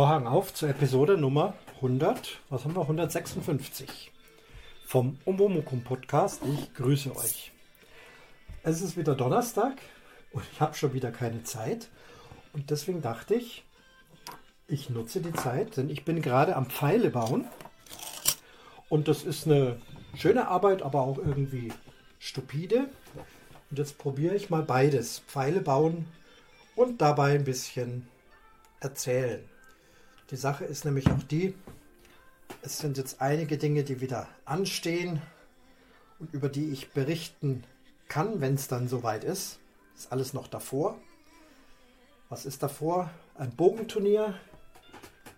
Vorhang auf zur Episode Nummer 100, was haben wir, 156 vom Omomukum Podcast. Ich grüße euch. Es ist wieder Donnerstag und ich habe schon wieder keine Zeit und deswegen dachte ich, ich nutze die Zeit, denn ich bin gerade am Pfeile bauen und das ist eine schöne Arbeit, aber auch irgendwie stupide. Und jetzt probiere ich mal beides, Pfeile bauen und dabei ein bisschen erzählen. Die Sache ist nämlich auch die, es sind jetzt einige Dinge, die wieder anstehen und über die ich berichten kann, wenn es dann soweit ist. Ist alles noch davor. Was ist davor? Ein Bogenturnier.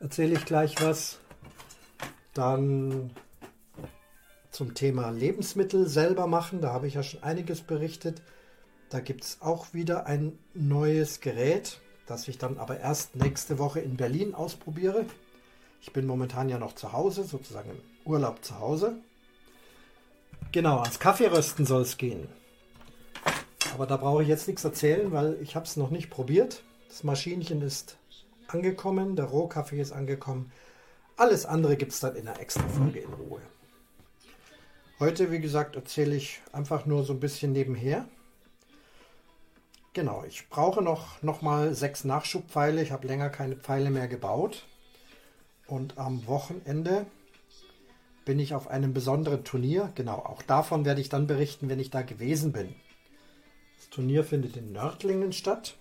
Erzähle ich gleich was. Dann zum Thema Lebensmittel selber machen. Da habe ich ja schon einiges berichtet. Da gibt es auch wieder ein neues Gerät das ich dann aber erst nächste Woche in Berlin ausprobiere. Ich bin momentan ja noch zu Hause, sozusagen im Urlaub zu Hause. Genau, ans Kaffeerösten soll es gehen. Aber da brauche ich jetzt nichts erzählen, weil ich habe es noch nicht probiert. Das Maschinchen ist angekommen, der Rohkaffee ist angekommen. Alles andere gibt es dann in einer extra Folge in Ruhe. Heute, wie gesagt, erzähle ich einfach nur so ein bisschen nebenher. Genau, ich brauche noch, noch mal sechs Nachschubpfeile. Ich habe länger keine Pfeile mehr gebaut. Und am Wochenende bin ich auf einem besonderen Turnier. Genau, auch davon werde ich dann berichten, wenn ich da gewesen bin. Das Turnier findet in Nördlingen statt.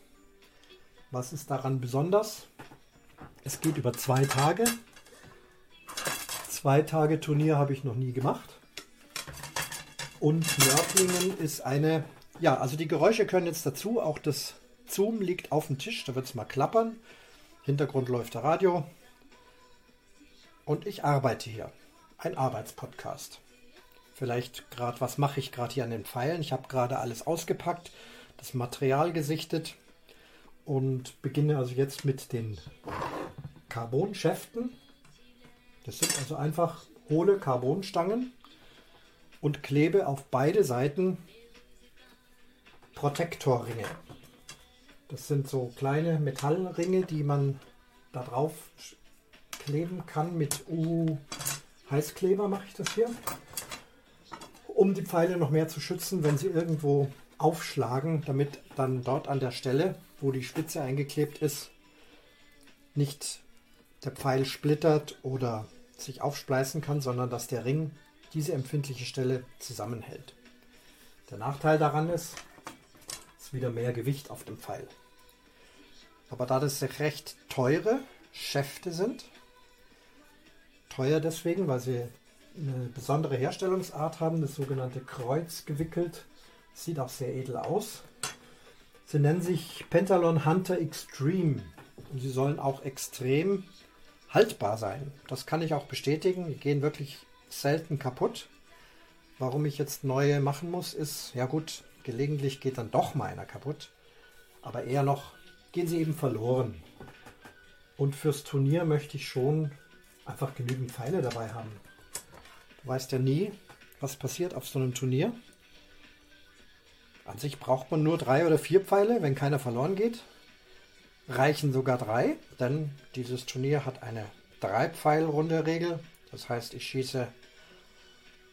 Was ist daran besonders? Es geht über zwei Tage. Zwei Tage Turnier habe ich noch nie gemacht. Und Nördlingen ist eine ja, also die Geräusche können jetzt dazu. Auch das Zoom liegt auf dem Tisch, da wird es mal klappern. Hintergrund läuft der Radio. Und ich arbeite hier. Ein Arbeitspodcast. Vielleicht gerade, was mache ich gerade hier an den Pfeilen? Ich habe gerade alles ausgepackt, das Material gesichtet und beginne also jetzt mit den Carbonschäften. Das sind also einfach hohle Carbonstangen und klebe auf beide Seiten Protektorringe. Das sind so kleine Metallringe, die man da drauf kleben kann mit U Heißkleber mache ich das hier, um die Pfeile noch mehr zu schützen, wenn sie irgendwo aufschlagen, damit dann dort an der Stelle, wo die Spitze eingeklebt ist, nicht der Pfeil splittert oder sich aufspleißen kann, sondern dass der Ring diese empfindliche Stelle zusammenhält. Der Nachteil daran ist, wieder mehr Gewicht auf dem Pfeil. Aber da das recht teure Schäfte sind, teuer deswegen, weil sie eine besondere Herstellungsart haben, das sogenannte Kreuz gewickelt, sieht auch sehr edel aus. Sie nennen sich Pentalon Hunter Extreme und sie sollen auch extrem haltbar sein. Das kann ich auch bestätigen. Die gehen wirklich selten kaputt. Warum ich jetzt neue machen muss, ist, ja gut, Gelegentlich geht dann doch mal einer kaputt. Aber eher noch gehen sie eben verloren. Und fürs Turnier möchte ich schon einfach genügend Pfeile dabei haben. Du weißt ja nie, was passiert auf so einem Turnier. An sich braucht man nur drei oder vier Pfeile, wenn keiner verloren geht. Reichen sogar drei, denn dieses Turnier hat eine Drei-Pfeil-Runde-Regel. Das heißt, ich schieße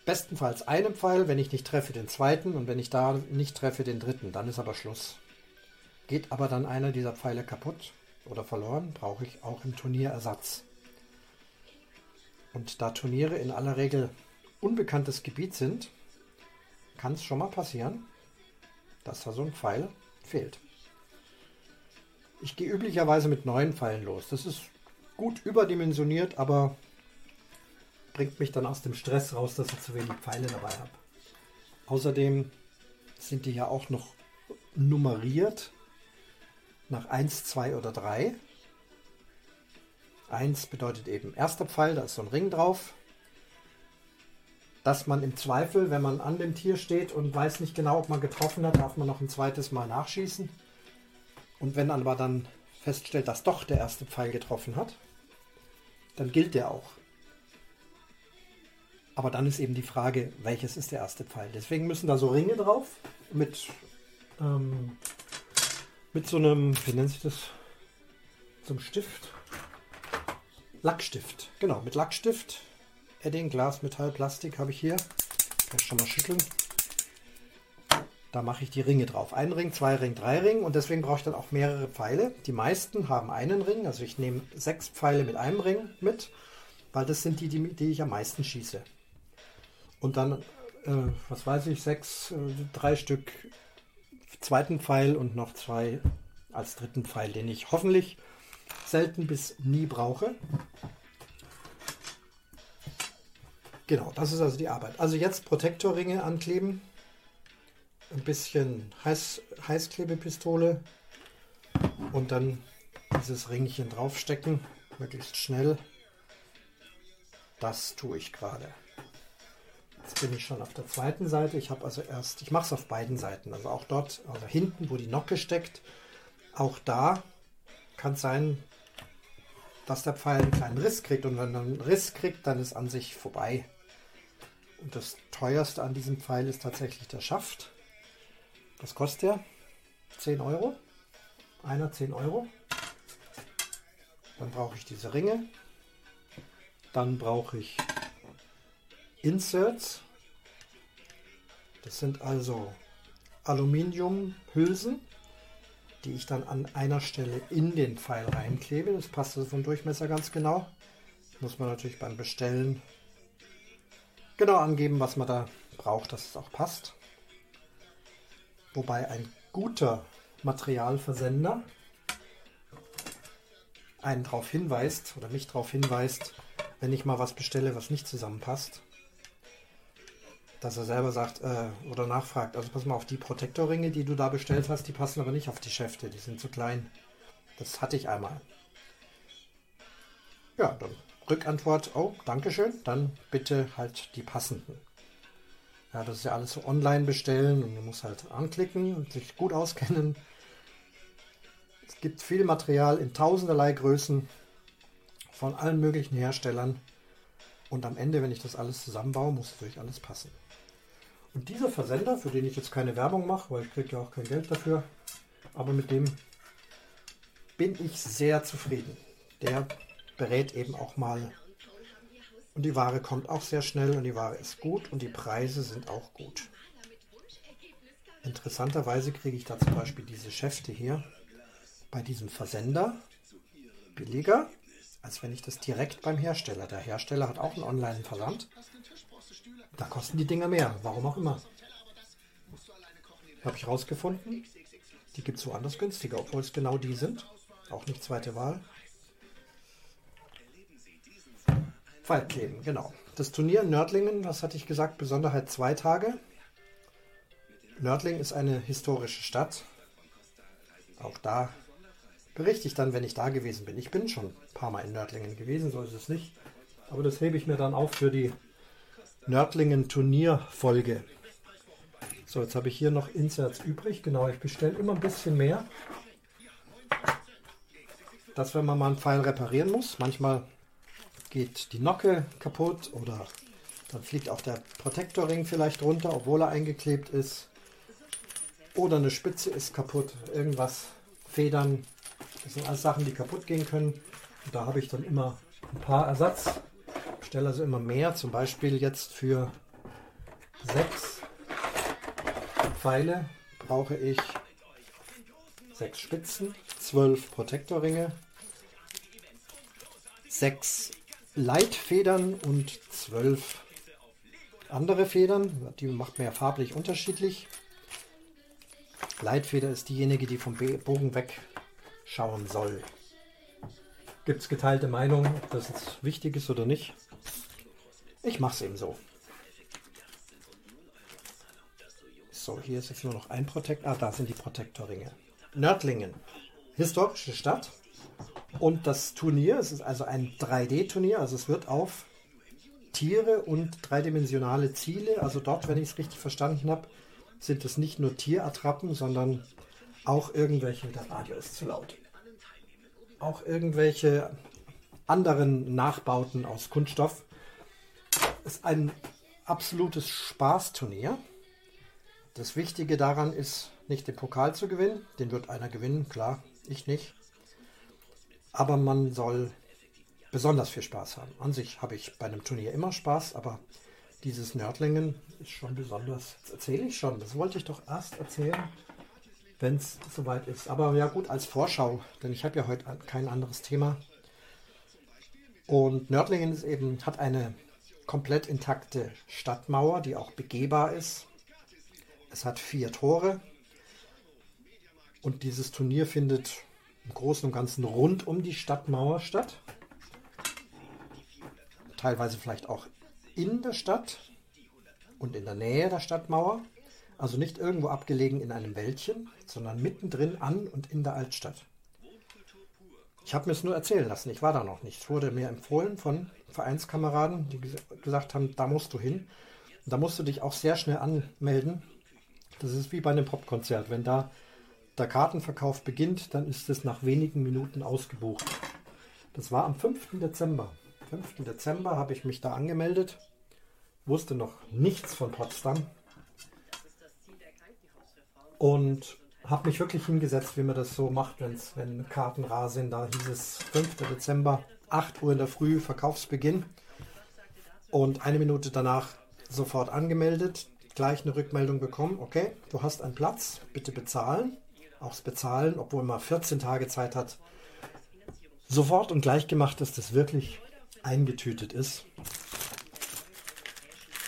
bestenfalls einen Pfeil, wenn ich nicht treffe, den zweiten und wenn ich da nicht treffe, den dritten. Dann ist aber Schluss. Geht aber dann einer dieser Pfeile kaputt oder verloren, brauche ich auch im Turnier Ersatz. Und da Turniere in aller Regel unbekanntes Gebiet sind, kann es schon mal passieren, dass da so ein Pfeil fehlt. Ich gehe üblicherweise mit neun Pfeilen los. Das ist gut überdimensioniert, aber bringt mich dann aus dem Stress raus, dass ich zu wenig Pfeile dabei habe. Außerdem sind die ja auch noch nummeriert nach 1, 2 oder 3. 1 bedeutet eben erster Pfeil, da ist so ein Ring drauf. Dass man im Zweifel, wenn man an dem Tier steht und weiß nicht genau, ob man getroffen hat, darf man noch ein zweites Mal nachschießen. Und wenn aber dann feststellt, dass doch der erste Pfeil getroffen hat, dann gilt der auch. Aber dann ist eben die Frage, welches ist der erste Pfeil. Deswegen müssen da so Ringe drauf mit, ähm, mit so einem, wie nennt sich das, einem Stift. Lackstift. Genau, mit Lackstift. Edding, Glas, Metall, Plastik habe ich hier. Kann ich schon mal schütteln. Da mache ich die Ringe drauf. Ein Ring, zwei Ring, drei Ring und deswegen brauche ich dann auch mehrere Pfeile. Die meisten haben einen Ring, also ich nehme sechs Pfeile mit einem Ring mit, weil das sind die, die, die ich am meisten schieße. Und dann, äh, was weiß ich, sechs, äh, drei Stück zweiten Pfeil und noch zwei als dritten Pfeil, den ich hoffentlich selten bis nie brauche. Genau, das ist also die Arbeit. Also jetzt Protektorringe ankleben, ein bisschen Heiß, Heißklebepistole und dann dieses Ringchen draufstecken, möglichst schnell. Das tue ich gerade. Jetzt bin ich schon auf der zweiten Seite. Ich habe also erst, ich mache es auf beiden Seiten, also auch dort, also hinten, wo die Nocke steckt, auch da kann es sein, dass der Pfeil einen kleinen Riss kriegt. Und wenn er einen Riss kriegt, dann ist an sich vorbei. Und das teuerste an diesem Pfeil ist tatsächlich der Schaft. Was kostet der? 10 Euro. Einer 10 Euro. Dann brauche ich diese Ringe. Dann brauche ich Inserts. Das sind also Aluminiumhülsen die ich dann an einer Stelle in den Pfeil reinklebe. Das passt also vom Durchmesser ganz genau. Muss man natürlich beim Bestellen genau angeben, was man da braucht, dass es auch passt. Wobei ein guter Materialversender einen darauf hinweist oder mich darauf hinweist, wenn ich mal was bestelle, was nicht zusammenpasst dass er selber sagt äh, oder nachfragt, also pass mal auf die Protektorringe, die du da bestellt hast, die passen aber nicht auf die Schäfte, die sind zu klein. Das hatte ich einmal. Ja, dann Rückantwort, oh, Dankeschön, dann bitte halt die passenden. Ja, das ist ja alles so online bestellen und man muss halt anklicken und sich gut auskennen. Es gibt viel Material in tausenderlei Größen von allen möglichen Herstellern. Und am Ende, wenn ich das alles zusammenbaue, muss natürlich alles passen. Und dieser Versender, für den ich jetzt keine Werbung mache, weil ich kriege ja auch kein Geld dafür, aber mit dem bin ich sehr zufrieden. Der berät eben auch mal. Und die Ware kommt auch sehr schnell und die Ware ist gut und die Preise sind auch gut. Interessanterweise kriege ich da zum Beispiel diese Schäfte hier bei diesem Versender billiger, als wenn ich das direkt beim Hersteller. Der Hersteller hat auch einen Online-Versand da kosten die Dinger mehr, warum auch immer. Habe ich rausgefunden. Die gibt es woanders günstiger, obwohl es genau die sind. Auch nicht zweite Wahl. Pfeilkleben, genau. Das Turnier in Nördlingen, was hatte ich gesagt, Besonderheit zwei Tage. Nördlingen ist eine historische Stadt. Auch da berichte ich dann, wenn ich da gewesen bin. Ich bin schon ein paar Mal in Nördlingen gewesen, so ist es nicht. Aber das hebe ich mir dann auf für die Nördlingen Turnierfolge. So, jetzt habe ich hier noch Inserts übrig. Genau, ich bestelle immer ein bisschen mehr. Das, wenn man mal einen Pfeil reparieren muss. Manchmal geht die Nocke kaputt oder dann fliegt auch der Protektorring vielleicht runter, obwohl er eingeklebt ist. Oder eine Spitze ist kaputt, irgendwas, Federn. Das sind alles Sachen, die kaputt gehen können. Und da habe ich dann immer ein paar Ersatz stelle also immer mehr, zum Beispiel jetzt für sechs Pfeile brauche ich sechs Spitzen, zwölf Protektorringe, sechs Leitfedern und zwölf andere Federn. Die macht man ja farblich unterschiedlich. Leitfeder ist diejenige, die vom Bogen wegschauen soll. Gibt es geteilte Meinungen, ob das jetzt wichtig ist oder nicht. Ich mache es eben so. So, hier ist jetzt nur noch ein Protektor. Ah, da sind die Protektorringe. Nördlingen, historische Stadt. Und das Turnier, es ist also ein 3D-Turnier, also es wird auf Tiere und dreidimensionale Ziele, also dort, wenn ich es richtig verstanden habe, sind es nicht nur Tierattrappen, sondern auch irgendwelche, der Radio ist zu laut, auch irgendwelche anderen Nachbauten aus Kunststoff ist ein absolutes Spaßturnier. Das Wichtige daran ist, nicht den Pokal zu gewinnen. Den wird einer gewinnen, klar, ich nicht. Aber man soll besonders viel Spaß haben. An sich habe ich bei einem Turnier immer Spaß, aber dieses Nördlingen ist schon besonders. Das erzähle ich schon. Das wollte ich doch erst erzählen, wenn es soweit ist. Aber ja gut, als Vorschau, denn ich habe ja heute kein anderes Thema. Und Nördlingen ist eben, hat eine komplett intakte Stadtmauer, die auch begehbar ist. Es hat vier Tore. Und dieses Turnier findet im Großen und Ganzen rund um die Stadtmauer statt. Teilweise vielleicht auch in der Stadt und in der Nähe der Stadtmauer. Also nicht irgendwo abgelegen in einem Wäldchen, sondern mittendrin an und in der Altstadt. Ich habe mir es nur erzählen lassen, ich war da noch nicht. Es wurde mir empfohlen von Vereinskameraden, die gesagt haben, da musst du hin. Und da musst du dich auch sehr schnell anmelden. Das ist wie bei einem Popkonzert. Wenn da der Kartenverkauf beginnt, dann ist es nach wenigen Minuten ausgebucht. Das war am 5. Dezember. 5. Dezember habe ich mich da angemeldet, wusste noch nichts von Potsdam und habe mich wirklich hingesetzt, wie man das so macht, wenn's, wenn Karten rar sind. Da hieß es 5. Dezember, 8 Uhr in der Früh, Verkaufsbeginn. Und eine Minute danach sofort angemeldet, gleich eine Rückmeldung bekommen. Okay, du hast einen Platz, bitte bezahlen. Auch das Bezahlen, obwohl man 14 Tage Zeit hat, sofort und gleich gemacht, dass das wirklich eingetütet ist.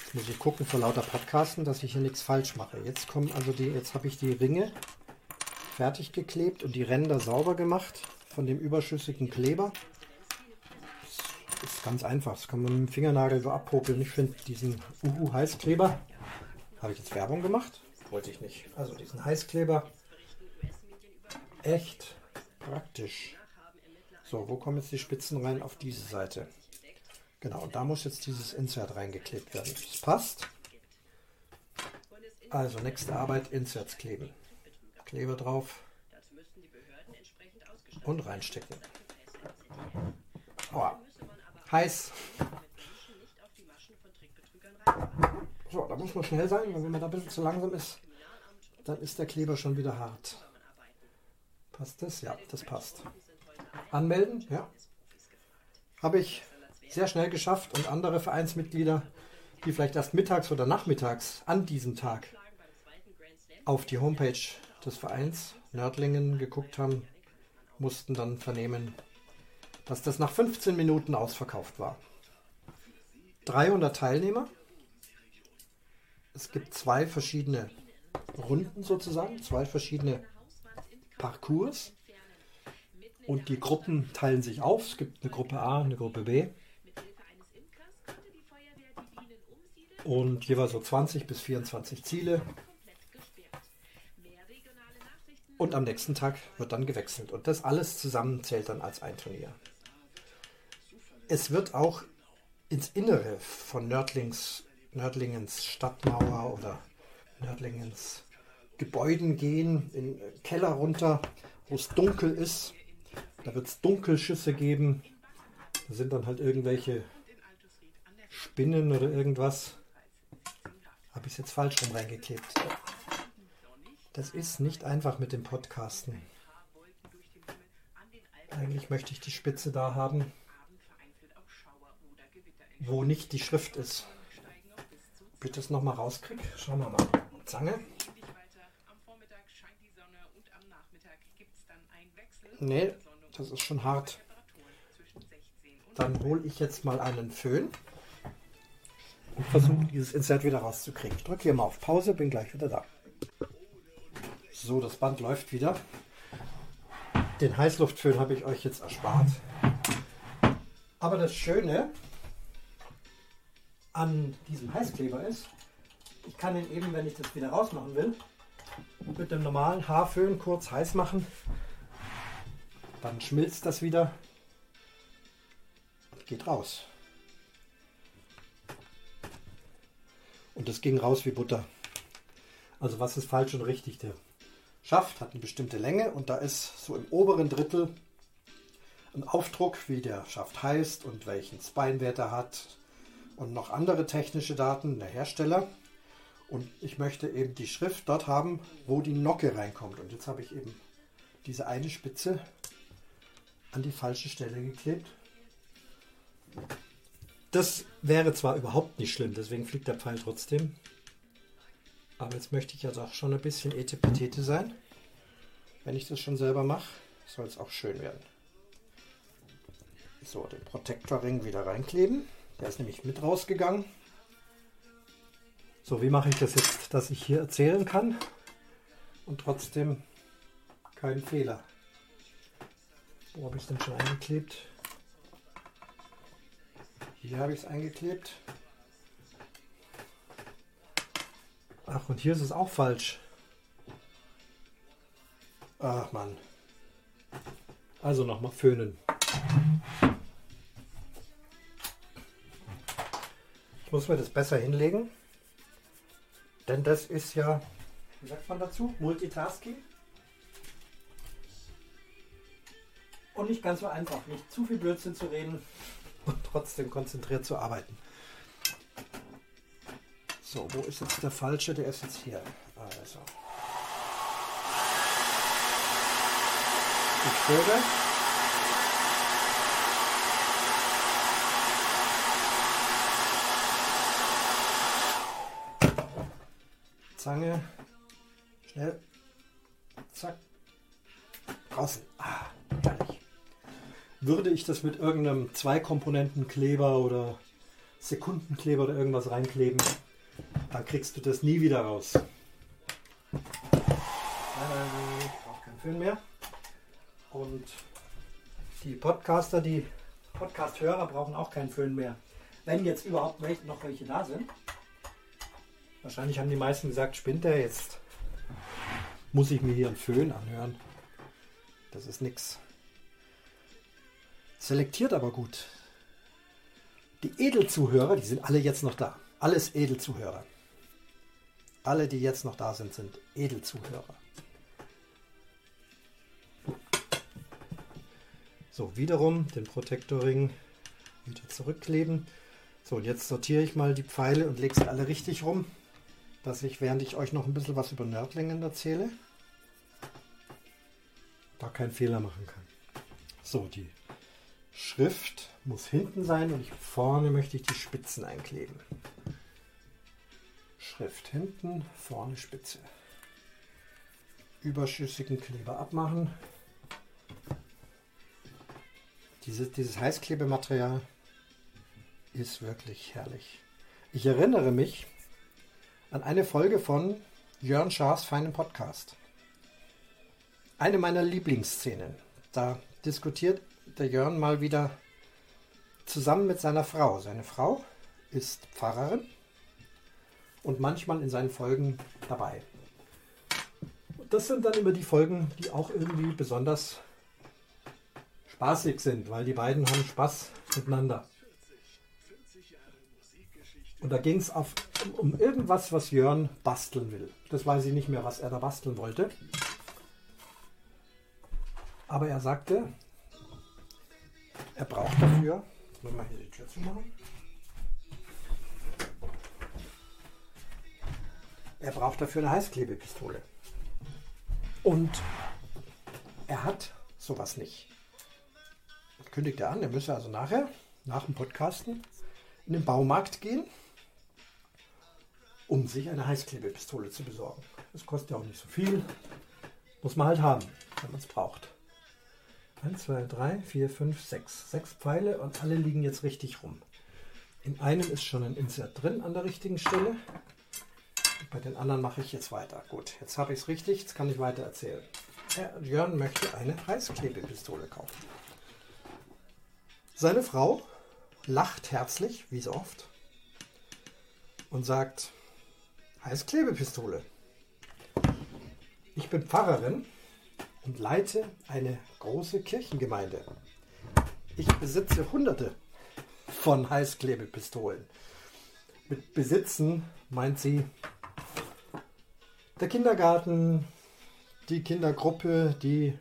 Jetzt muss ich gucken vor lauter Podcasten, dass ich hier nichts falsch mache. Jetzt kommen also die, jetzt habe ich die Ringe fertig geklebt und die Ränder sauber gemacht von dem überschüssigen Kleber. Das ist ganz einfach. Das kann man mit dem Fingernagel so abpopeln. Ich finde diesen Uhu Heißkleber. Habe ich jetzt Werbung gemacht? Wollte ich nicht. Also diesen Heißkleber. Echt praktisch. So, wo kommen jetzt die Spitzen rein? Auf diese Seite. Genau, und da muss jetzt dieses Insert reingeklebt werden. Das passt. Also, nächste Arbeit, Inserts kleben. Kleber drauf und reinstecken. Oh, heiß. So, da muss man schnell sein, weil wenn man da ein bisschen zu langsam ist, dann ist der Kleber schon wieder hart. Passt das? Ja, das passt. Anmelden, ja. Habe ich sehr schnell geschafft und andere Vereinsmitglieder, die vielleicht erst mittags oder nachmittags an diesem Tag auf die Homepage des Vereins Nördlingen geguckt haben, mussten dann vernehmen, dass das nach 15 Minuten ausverkauft war. 300 Teilnehmer. Es gibt zwei verschiedene Runden sozusagen, zwei verschiedene Parcours. Und die Gruppen teilen sich auf. Es gibt eine Gruppe A, eine Gruppe B. und jeweils so 20 bis 24 Ziele. Und am nächsten Tag wird dann gewechselt. Und das alles zusammen zählt dann als ein Turnier. Es wird auch ins Innere von Nördlings, Nördlingens Stadtmauer oder Nördlingens Gebäuden gehen, in den Keller runter, wo es dunkel ist. Da wird es Dunkelschüsse geben. Da sind dann halt irgendwelche Spinnen oder irgendwas. Habe ich es jetzt falsch rum reingeklebt? Das ist nicht einfach mit dem Podcasten. Eigentlich möchte ich die Spitze da haben, wo nicht die Schrift ist. Ob ich das nochmal rauskriege? Schauen wir mal. Zange. Nee, das ist schon hart. Dann hole ich jetzt mal einen Föhn und versuche dieses Insert wieder rauszukriegen. Ich drücke hier mal auf Pause, bin gleich wieder da. So, das Band läuft wieder. Den Heißluftföhn habe ich euch jetzt erspart. Aber das Schöne an diesem Heißkleber ist, ich kann ihn eben, wenn ich das wieder rausmachen will, mit dem normalen Haarföhn kurz heiß machen. Dann schmilzt das wieder und geht raus. Und das ging raus wie Butter. Also was ist falsch und richtig? Der Schaft hat eine bestimmte Länge und da ist so im oberen Drittel ein Aufdruck, wie der Schaft heißt und welchen Spinewert er hat und noch andere technische Daten der Hersteller. Und ich möchte eben die Schrift dort haben, wo die Nocke reinkommt. Und jetzt habe ich eben diese eine Spitze an die falsche Stelle geklebt. Das wäre zwar überhaupt nicht schlimm, deswegen fliegt der Pfeil trotzdem. Aber jetzt möchte ich ja doch schon ein bisschen Etepetete sein. Wenn ich das schon selber mache, soll es auch schön werden. So, den Protektorring wieder reinkleben. Der ist nämlich mit rausgegangen. So, wie mache ich das jetzt, dass ich hier erzählen kann und trotzdem keinen Fehler? Wo habe ich es denn schon eingeklebt? Hier habe ich es eingeklebt. Ach, und hier ist es auch falsch. Ach Mann. Also nochmal föhnen. Ich muss mir das besser hinlegen. Denn das ist ja, wie sagt man dazu? Multitasking. Und nicht ganz so einfach. Nicht zu viel Blödsinn zu reden und trotzdem konzentriert zu arbeiten. So, wo ist jetzt der falsche? Der ist jetzt hier. Also. Ich störe. Zange. Schnell. Zack. Draußen. Ah, herrlich. Würde ich das mit irgendeinem Zweikomponentenkleber oder Sekundenkleber oder irgendwas reinkleben, dann kriegst du das nie wieder raus. Brauche keinen Föhn mehr. Und die Podcaster, die Podcast-Hörer brauchen auch keinen Föhn mehr. Wenn jetzt überhaupt noch welche da sind. Wahrscheinlich haben die meisten gesagt, spinnt der jetzt? Muss ich mir hier einen Föhn anhören? Das ist nix. Selektiert aber gut. Die Edelzuhörer, die sind alle jetzt noch da. Alles Edelzuhörer. Alle, die jetzt noch da sind, sind Edelzuhörer. So, wiederum den Protektorring wieder zurückkleben. So, und jetzt sortiere ich mal die Pfeile und lege sie alle richtig rum dass ich, während ich euch noch ein bisschen was über Nördlingen erzähle, da keinen Fehler machen kann. So, die Schrift muss hinten sein und vorne möchte ich die Spitzen einkleben. Schrift hinten, vorne Spitze. Überschüssigen Kleber abmachen. Dieses, dieses Heißklebematerial ist wirklich herrlich. Ich erinnere mich, an eine Folge von Jörn Schaas feinem Podcast. Eine meiner Lieblingsszenen. Da diskutiert der Jörn mal wieder zusammen mit seiner Frau. Seine Frau ist Pfarrerin und manchmal in seinen Folgen dabei. Das sind dann immer die Folgen, die auch irgendwie besonders spaßig sind, weil die beiden haben Spaß miteinander. Und da ging es um irgendwas, was Jörn basteln will. Das weiß ich nicht mehr, was er da basteln wollte. Aber er sagte, er braucht dafür, wenn wir hier die Tür zu er braucht dafür eine Heißklebepistole. Und er hat sowas nicht. Kündigt er an, er müsse also nachher, nach dem Podcasten, in den Baumarkt gehen um sich eine Heißklebepistole zu besorgen. Das kostet ja auch nicht so viel. Muss man halt haben, wenn man es braucht. 1, 2, 3, 4, 5, 6. Sechs Pfeile und alle liegen jetzt richtig rum. In einem ist schon ein Insert drin an der richtigen Stelle. Bei den anderen mache ich jetzt weiter. Gut, jetzt habe ich es richtig, jetzt kann ich weiter erzählen. Herr Jörn möchte eine Heißklebepistole kaufen. Seine Frau lacht herzlich, wie so oft, und sagt, Heißklebepistole. Ich bin Pfarrerin und leite eine große Kirchengemeinde. Ich besitze hunderte von Heißklebepistolen. Mit Besitzen meint sie der Kindergarten, die Kindergruppe, die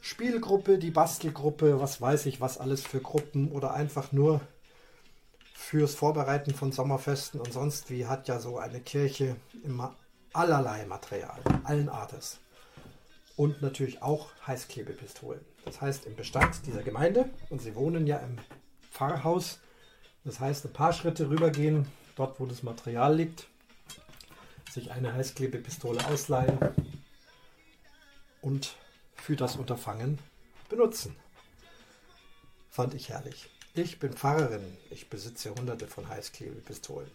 Spielgruppe, die Bastelgruppe, was weiß ich, was alles für Gruppen oder einfach nur fürs Vorbereiten von Sommerfesten und sonst wie hat ja so eine Kirche immer allerlei Material, allen Artes. Und natürlich auch Heißklebepistolen. Das heißt, im Bestand dieser Gemeinde, und sie wohnen ja im Pfarrhaus. Das heißt, ein paar Schritte rübergehen, dort wo das Material liegt, sich eine Heißklebepistole ausleihen und für das Unterfangen benutzen. Fand ich herrlich. Ich bin Pfarrerin. Ich besitze hunderte von Heißklebepistolen.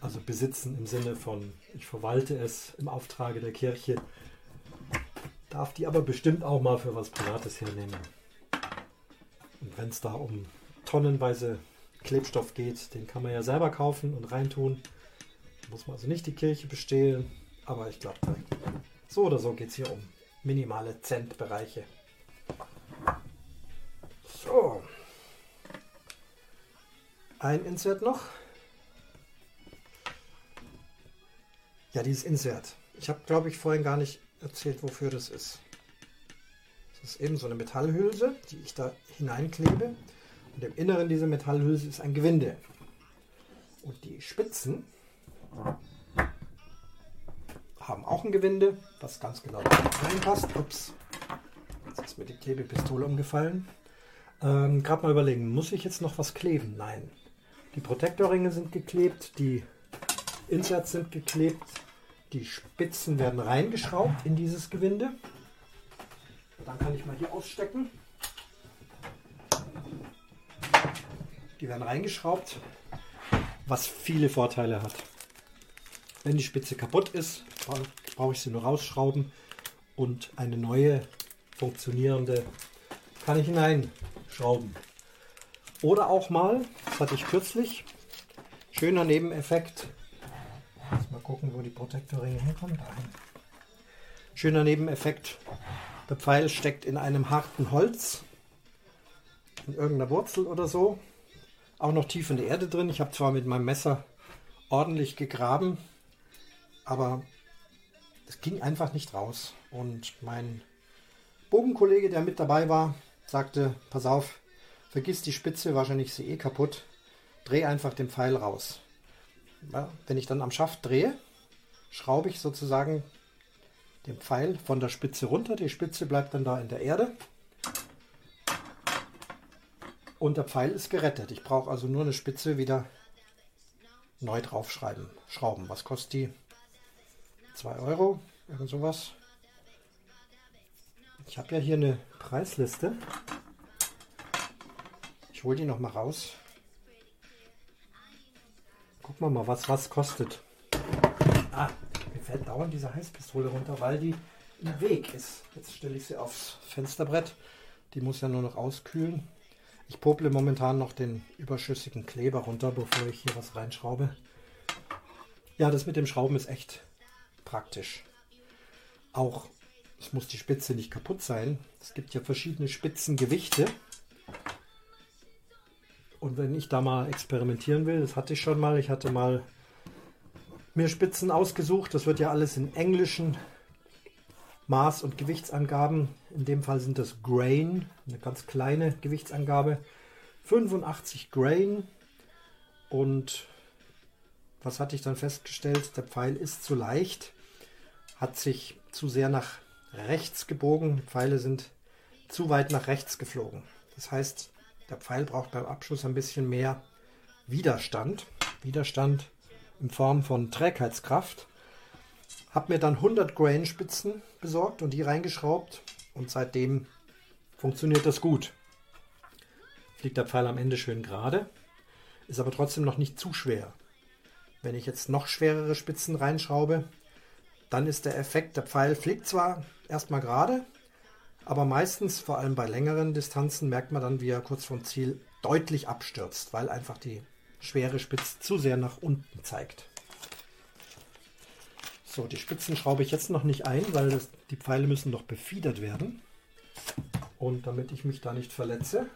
Also besitzen im Sinne von, ich verwalte es im Auftrage der Kirche, darf die aber bestimmt auch mal für was Privates hernehmen. Und wenn es da um tonnenweise Klebstoff geht, den kann man ja selber kaufen und reintun. Muss man also nicht die Kirche bestehlen, aber ich glaube, so oder so geht es hier um minimale Centbereiche. So. Ein Insert noch. Ja, dieses Insert. Ich habe, glaube ich, vorhin gar nicht erzählt, wofür das ist. Das ist eben so eine Metallhülse, die ich da hineinklebe. Und im Inneren dieser Metallhülse ist ein Gewinde. Und die Spitzen haben auch ein Gewinde, was ganz genau reinpasst. Ups, jetzt ist mir die Klebepistole umgefallen. Ähm, Gerade mal überlegen, muss ich jetzt noch was kleben? Nein. Die Protektorringe sind geklebt, die Inserts sind geklebt, die Spitzen werden reingeschraubt in dieses Gewinde. Dann kann ich mal hier ausstecken. Die werden reingeschraubt, was viele Vorteile hat. Wenn die Spitze kaputt ist, brauche ich sie nur rausschrauben und eine neue funktionierende kann ich hineinschrauben. Oder auch mal, das hatte ich kürzlich, schöner Nebeneffekt, mal gucken, wo die Protektorringe herkommen. Dahin. Schöner Nebeneffekt, der Pfeil steckt in einem harten Holz, in irgendeiner Wurzel oder so, auch noch tief in der Erde drin. Ich habe zwar mit meinem Messer ordentlich gegraben, aber es ging einfach nicht raus. Und mein Bogenkollege, der mit dabei war, sagte, pass auf, vergiss die Spitze, wahrscheinlich ist sie eh kaputt, dreh einfach den Pfeil raus. Ja, wenn ich dann am Schaft drehe, schraube ich sozusagen den Pfeil von der Spitze runter. Die Spitze bleibt dann da in der Erde. Und der Pfeil ist gerettet. Ich brauche also nur eine Spitze wieder neu draufschreiben. Schrauben. Was kostet die? 2 Euro, irgend sowas. Ich habe ja hier eine Preisliste. Ich hole die noch mal raus. Gucken wir mal, was was kostet. Ah, mir fällt dauernd diese Heißpistole runter, weil die im Weg ist. Jetzt stelle ich sie aufs Fensterbrett. Die muss ja nur noch auskühlen. Ich pople momentan noch den überschüssigen Kleber runter, bevor ich hier was reinschraube. Ja, das mit dem Schrauben ist echt praktisch. Auch, es muss die Spitze nicht kaputt sein. Es gibt ja verschiedene Spitzengewichte. Und wenn ich da mal experimentieren will, das hatte ich schon mal, ich hatte mal mir Spitzen ausgesucht. Das wird ja alles in englischen Maß- und Gewichtsangaben. In dem Fall sind das Grain, eine ganz kleine Gewichtsangabe. 85 Grain und was hatte ich dann festgestellt? Der Pfeil ist zu leicht hat sich zu sehr nach rechts gebogen. Pfeile sind zu weit nach rechts geflogen. Das heißt, der Pfeil braucht beim Abschuss ein bisschen mehr Widerstand. Widerstand in Form von Trägheitskraft. Habe mir dann 100 Grain Spitzen besorgt und die reingeschraubt und seitdem funktioniert das gut. Fliegt der Pfeil am Ende schön gerade, ist aber trotzdem noch nicht zu schwer. Wenn ich jetzt noch schwerere Spitzen reinschraube, dann ist der Effekt, der Pfeil fliegt zwar erstmal gerade, aber meistens, vor allem bei längeren Distanzen, merkt man dann, wie er kurz vom Ziel deutlich abstürzt, weil einfach die schwere Spitze zu sehr nach unten zeigt. So, die Spitzen schraube ich jetzt noch nicht ein, weil das, die Pfeile müssen noch befiedert werden. Und damit ich mich da nicht verletze,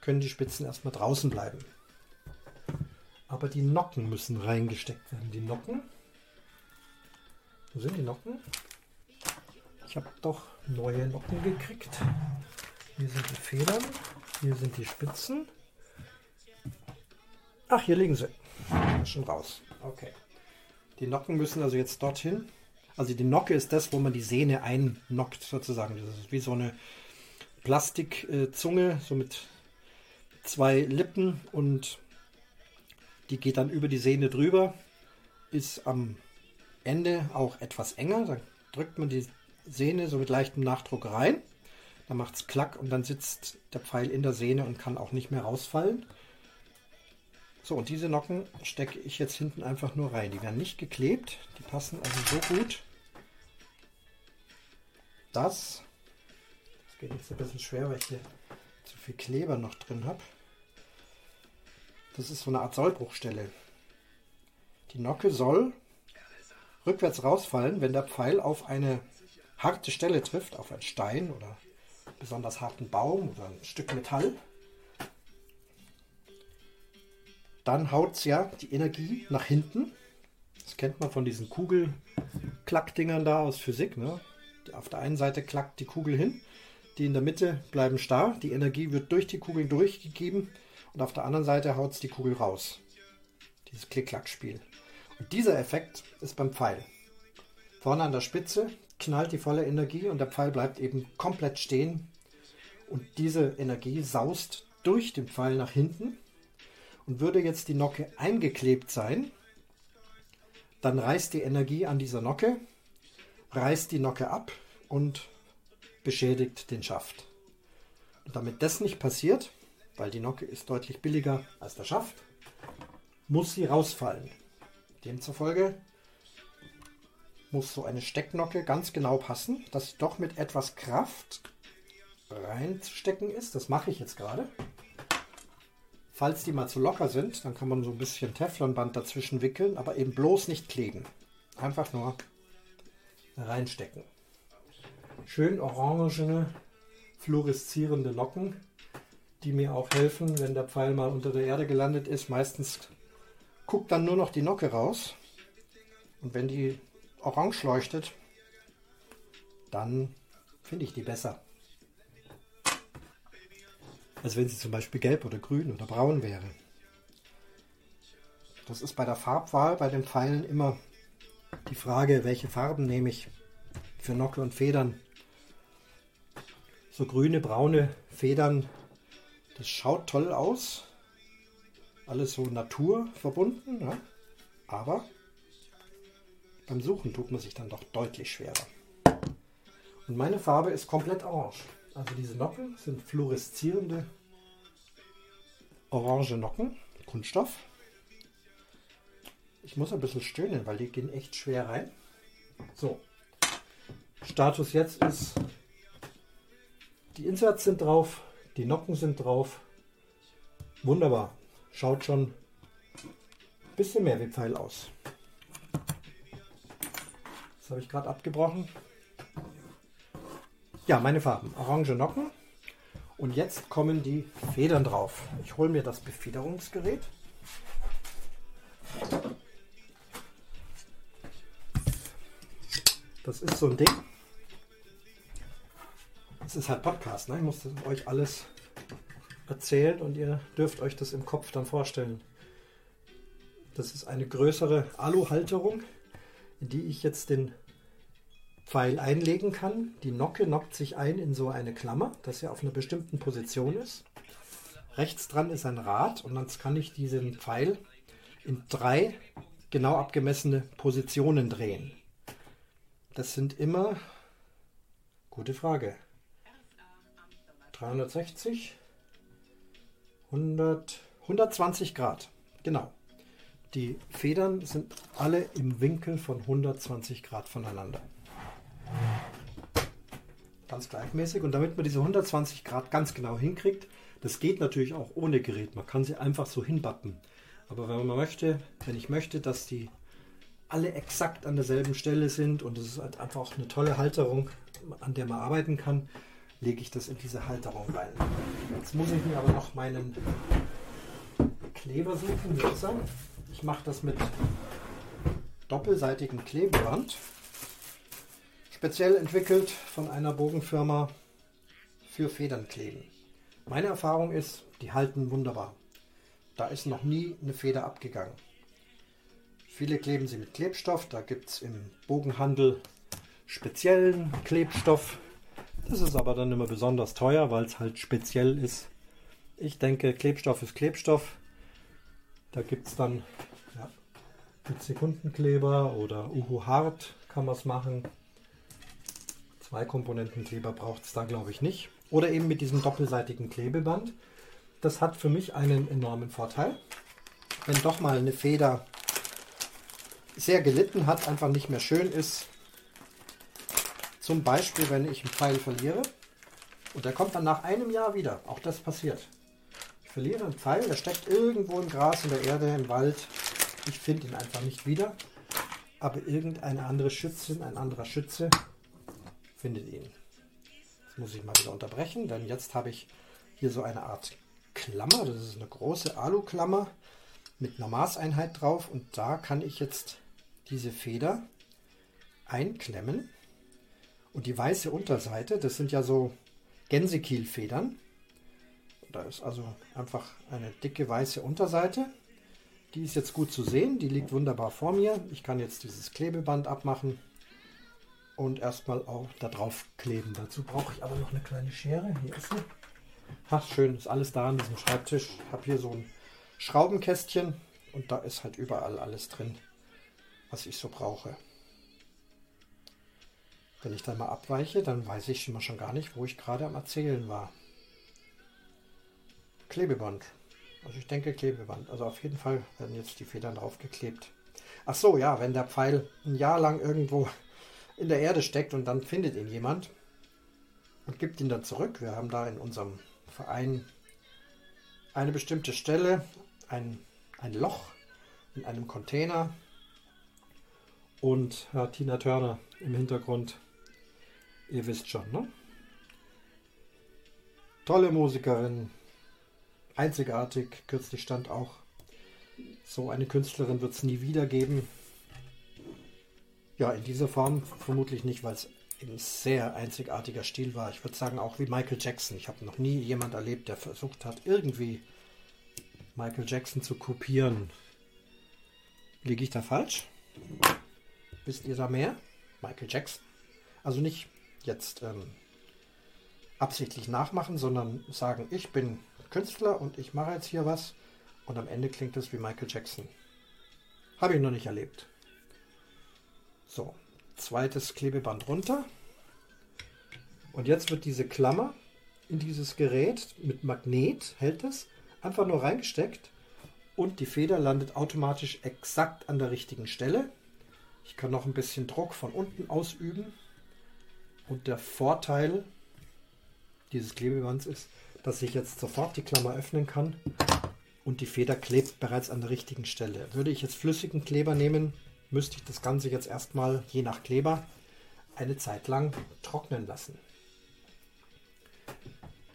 können die Spitzen erstmal draußen bleiben. Aber die Nocken müssen reingesteckt werden. Die Nocken wo sind die Nocken? Ich habe doch neue Nocken gekriegt. Hier sind die Federn. Hier sind die Spitzen. Ach, hier liegen sie. Schon raus. Okay. Die Nocken müssen also jetzt dorthin. Also die Nocke ist das, wo man die Sehne einnockt sozusagen. Das ist wie so eine Plastikzunge, so mit zwei Lippen und die geht dann über die Sehne drüber, ist am Ende auch etwas enger. Dann drückt man die Sehne so mit leichtem Nachdruck rein. Dann macht es klack und dann sitzt der Pfeil in der Sehne und kann auch nicht mehr rausfallen. So, und diese Nocken stecke ich jetzt hinten einfach nur rein. Die werden nicht geklebt, die passen also so gut. Das, das geht jetzt ein bisschen schwer, weil ich hier zu viel Kleber noch drin habe. Das ist so eine Art Sollbruchstelle. Die Nocke soll rückwärts rausfallen, wenn der Pfeil auf eine harte Stelle trifft, auf einen Stein oder besonders harten Baum oder ein Stück Metall. Dann haut es ja die Energie nach hinten. Das kennt man von diesen Kugelklackdingern da aus Physik. Ne? Auf der einen Seite klackt die Kugel hin, die in der Mitte bleiben starr. Die Energie wird durch die Kugel durchgegeben und auf der anderen Seite haut es die Kugel raus. Dieses Klick-Klack-Spiel. Dieser Effekt ist beim Pfeil. Vorne an der Spitze knallt die volle Energie und der Pfeil bleibt eben komplett stehen. Und diese Energie saust durch den Pfeil nach hinten. Und würde jetzt die Nocke eingeklebt sein, dann reißt die Energie an dieser Nocke, reißt die Nocke ab und beschädigt den Schaft. Und damit das nicht passiert, weil die Nocke ist deutlich billiger als der Schaft, muss sie rausfallen. Demzufolge muss so eine Stecknocke ganz genau passen, dass sie doch mit etwas Kraft reinzustecken ist. Das mache ich jetzt gerade. Falls die mal zu locker sind, dann kann man so ein bisschen Teflonband dazwischen wickeln, aber eben bloß nicht kleben. Einfach nur reinstecken. Schön orangene, fluoreszierende Locken die mir auch helfen, wenn der Pfeil mal unter der Erde gelandet ist. Meistens guckt dann nur noch die Nocke raus. Und wenn die orange leuchtet, dann finde ich die besser. Als wenn sie zum Beispiel gelb oder grün oder braun wäre. Das ist bei der Farbwahl bei den Pfeilen immer die Frage, welche Farben nehme ich für Nocke und Federn. So grüne, braune Federn das schaut toll aus. Alles so naturverbunden. Ja? Aber beim Suchen tut man sich dann doch deutlich schwerer. Und meine Farbe ist komplett orange. Also diese Nocken sind fluoreszierende orange Nocken, Kunststoff. Ich muss ein bisschen stöhnen, weil die gehen echt schwer rein. So, Status jetzt ist, die Inserts sind drauf, die Nocken sind drauf. Wunderbar. Schaut schon ein bisschen mehr wie Pfeil aus. Das habe ich gerade abgebrochen. Ja, meine Farben. Orange Nocken. Und jetzt kommen die Federn drauf. Ich hole mir das Befederungsgerät. Das ist so ein Ding. Es ist halt Podcast, ne? Ich muss euch alles erzählen und ihr dürft euch das im Kopf dann vorstellen. Das ist eine größere Aluhalterung, in die ich jetzt den Pfeil einlegen kann. Die Nocke knockt sich ein in so eine Klammer, dass er auf einer bestimmten Position ist. Rechts dran ist ein Rad und dann kann ich diesen Pfeil in drei genau abgemessene Positionen drehen. Das sind immer, gute Frage, 360, 100, 120 Grad. Genau. Die Federn sind alle im Winkel von 120 Grad voneinander. Ganz gleichmäßig. Und damit man diese 120 Grad ganz genau hinkriegt, das geht natürlich auch ohne Gerät. Man kann sie einfach so hinbappen. Aber wenn man möchte, wenn ich möchte, dass die alle exakt an derselben Stelle sind und es ist halt einfach auch eine tolle Halterung, an der man arbeiten kann, lege ich das in diese Halterung rein. Jetzt muss ich mir aber noch meinen Kleber suchen. Ich mache das mit doppelseitigem Klebeband. Speziell entwickelt von einer Bogenfirma für Federnkleben. Meine Erfahrung ist, die halten wunderbar. Da ist noch nie eine Feder abgegangen. Viele kleben sie mit Klebstoff. Da gibt es im Bogenhandel speziellen Klebstoff, ist aber dann immer besonders teuer, weil es halt speziell ist. Ich denke, Klebstoff ist Klebstoff. Da gibt es dann ja, mit Sekundenkleber oder Uhu Hart kann man es machen. Zwei Komponentenkleber braucht es da glaube ich nicht. Oder eben mit diesem doppelseitigen Klebeband. Das hat für mich einen enormen Vorteil. Wenn doch mal eine Feder sehr gelitten hat, einfach nicht mehr schön ist. Zum Beispiel, wenn ich einen Pfeil verliere und der kommt dann nach einem Jahr wieder. Auch das passiert. Ich verliere einen Pfeil, der steckt irgendwo im Gras, in der Erde, im Wald. Ich finde ihn einfach nicht wieder. Aber irgendeine andere Schützin, ein anderer Schütze findet ihn. Jetzt muss ich mal wieder unterbrechen, denn jetzt habe ich hier so eine Art Klammer. Das ist eine große Aluklammer mit einer Maßeinheit drauf und da kann ich jetzt diese Feder einklemmen und die weiße Unterseite, das sind ja so Gänsekielfedern. Da ist also einfach eine dicke weiße Unterseite. Die ist jetzt gut zu sehen, die liegt wunderbar vor mir. Ich kann jetzt dieses Klebeband abmachen und erstmal auch da drauf kleben. Dazu brauche ich aber noch eine kleine Schere. Hier ist sie. Ach, schön, ist alles da an diesem Schreibtisch. Ich habe hier so ein Schraubenkästchen und da ist halt überall alles drin, was ich so brauche. Wenn ich dann mal abweiche, dann weiß ich immer schon gar nicht, wo ich gerade am Erzählen war. Klebeband. Also ich denke Klebeband. Also auf jeden Fall werden jetzt die Federn draufgeklebt. Ach so, ja, wenn der Pfeil ein Jahr lang irgendwo in der Erde steckt und dann findet ihn jemand und gibt ihn dann zurück. Wir haben da in unserem Verein eine bestimmte Stelle, ein, ein Loch in einem Container und ja, Tina Turner im Hintergrund. Ihr wisst schon, ne? Tolle Musikerin, einzigartig. Kürzlich stand auch, so eine Künstlerin wird es nie wieder geben. Ja, in dieser Form vermutlich nicht, weil es ein sehr einzigartiger Stil war. Ich würde sagen, auch wie Michael Jackson. Ich habe noch nie jemand erlebt, der versucht hat, irgendwie Michael Jackson zu kopieren. Liege ich da falsch? Wisst ihr da mehr? Michael Jackson. Also nicht jetzt ähm, absichtlich nachmachen, sondern sagen, ich bin Künstler und ich mache jetzt hier was und am Ende klingt es wie Michael Jackson. Habe ich noch nicht erlebt. So, zweites Klebeband runter. Und jetzt wird diese Klammer in dieses Gerät mit Magnet, hält es, einfach nur reingesteckt und die Feder landet automatisch exakt an der richtigen Stelle. Ich kann noch ein bisschen Druck von unten ausüben. Und der Vorteil dieses Klebebands ist, dass ich jetzt sofort die Klammer öffnen kann und die Feder klebt bereits an der richtigen Stelle. Würde ich jetzt flüssigen Kleber nehmen, müsste ich das Ganze jetzt erstmal, je nach Kleber, eine Zeit lang trocknen lassen.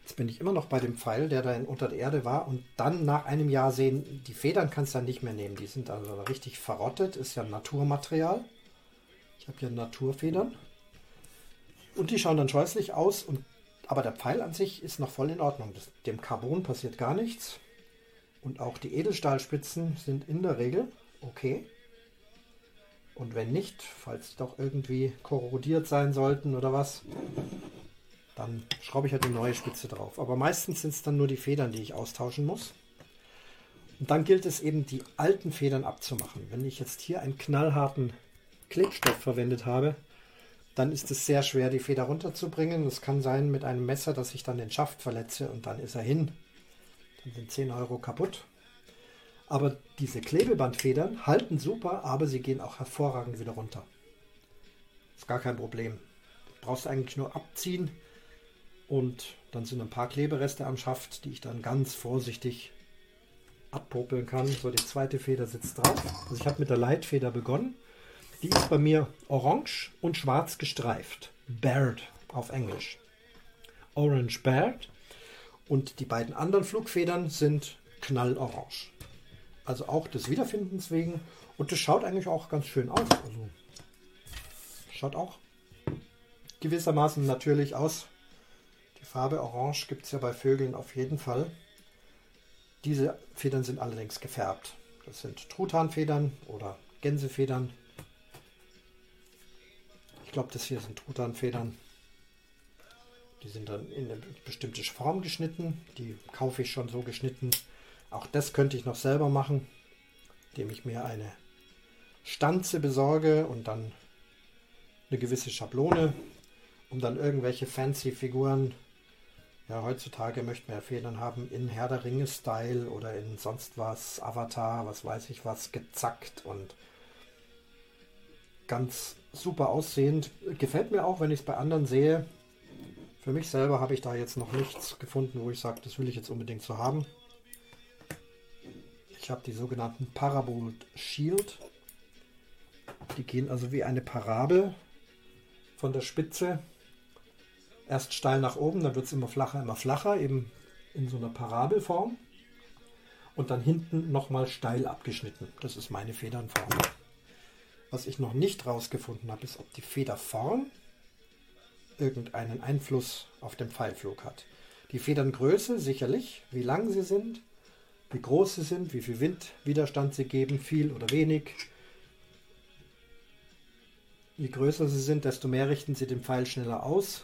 Jetzt bin ich immer noch bei dem Pfeil, der da unter der Erde war und dann nach einem Jahr sehen, die Federn kannst du dann nicht mehr nehmen. Die sind also richtig verrottet, ist ja Naturmaterial. Ich habe hier Naturfedern. Und die schauen dann scheußlich aus, und, aber der Pfeil an sich ist noch voll in Ordnung. Das, dem Carbon passiert gar nichts. Und auch die Edelstahlspitzen sind in der Regel okay. Und wenn nicht, falls sie doch irgendwie korrodiert sein sollten oder was, dann schraube ich halt eine neue Spitze drauf. Aber meistens sind es dann nur die Federn, die ich austauschen muss. Und dann gilt es eben, die alten Federn abzumachen. Wenn ich jetzt hier einen knallharten Klebstoff verwendet habe, dann ist es sehr schwer, die Feder runterzubringen. Es kann sein mit einem Messer, dass ich dann den Schaft verletze und dann ist er hin. Dann sind 10 Euro kaputt. Aber diese Klebebandfedern halten super, aber sie gehen auch hervorragend wieder runter. Ist gar kein Problem. Du brauchst eigentlich nur abziehen und dann sind ein paar Klebereste am Schaft, die ich dann ganz vorsichtig abpopeln kann. So, die zweite Feder sitzt drauf. Also ich habe mit der Leitfeder begonnen. Die ist bei mir orange und schwarz gestreift. Baird auf Englisch. Orange Baird. Und die beiden anderen Flugfedern sind knallorange. Also auch des Wiederfindens wegen. Und das schaut eigentlich auch ganz schön aus. Also schaut auch gewissermaßen natürlich aus. Die Farbe Orange gibt es ja bei Vögeln auf jeden Fall. Diese Federn sind allerdings gefärbt. Das sind Truthahnfedern oder Gänsefedern. Ich glaube, das hier sind Truthahnfedern. Die sind dann in eine bestimmte Form geschnitten. Die kaufe ich schon so geschnitten. Auch das könnte ich noch selber machen, indem ich mir eine Stanze besorge und dann eine gewisse Schablone, um dann irgendwelche fancy Figuren, ja heutzutage möchten wir Federn haben, in Herr der Ringe-Style oder in sonst was, Avatar, was weiß ich was, gezackt und ganz super aussehend. Gefällt mir auch, wenn ich es bei anderen sehe. Für mich selber habe ich da jetzt noch nichts gefunden, wo ich sage, das will ich jetzt unbedingt so haben. Ich habe die sogenannten Parabol Shield. Die gehen also wie eine Parabel von der Spitze erst steil nach oben, dann wird es immer flacher, immer flacher, eben in so einer Parabelform. Und dann hinten nochmal steil abgeschnitten. Das ist meine Federnform. Was ich noch nicht rausgefunden habe, ist, ob die Federform irgendeinen Einfluss auf den Pfeilflug hat. Die Federngröße sicherlich, wie lang sie sind, wie groß sie sind, wie viel Windwiderstand sie geben, viel oder wenig, Je größer sie sind, desto mehr richten sie den Pfeil schneller aus,